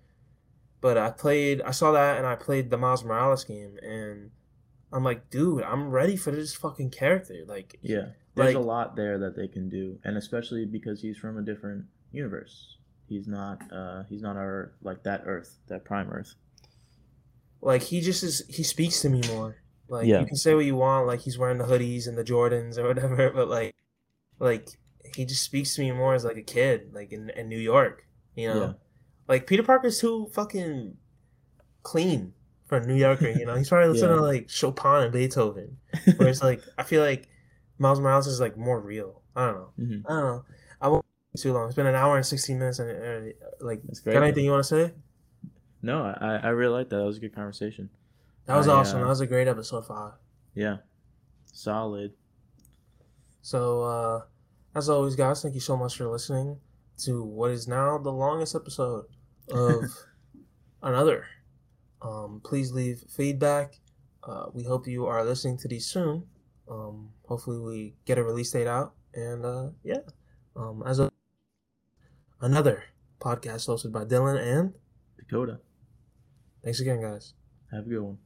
But I played, I saw that, and I played the Miles Morales game, and I'm like, dude, I'm ready for this fucking character. Like, Yeah. There's Like- a lot there that they can do, and especially because he's from a different universe. He's not. Uh, he's not our like that Earth, that Prime Earth. like he just is. He speaks to me more. Like Yeah. you can say what you want, like he's wearing the hoodies and the Jordans or whatever, but like, like he just speaks to me more as like a kid, like in, in New York. You know, Yeah. like Peter Parker's too fucking clean for a New Yorker. You know, he's probably listening Yeah. to like Chopin and Beethoven. Whereas like I feel like Miles Morales is like more real. I don't know. Mhm. I don't know. I won't be too long. It's been an hour and sixteen minutes, and uh, like, That's got great. anything you want to say? No, I I really like that. That was a good conversation. That was I, awesome. uh, That was a great episode five. Yeah. Solid. So, uh, as always, guys, thank you so much for listening to what is now the longest episode of another. Um, please leave feedback. Uh, we hope you are listening to these soon. Um, hopefully, we get a release date out. And uh, yeah, um, as a, another podcast hosted by Dylan. And Dakota. thanks again, guys. Have a good one.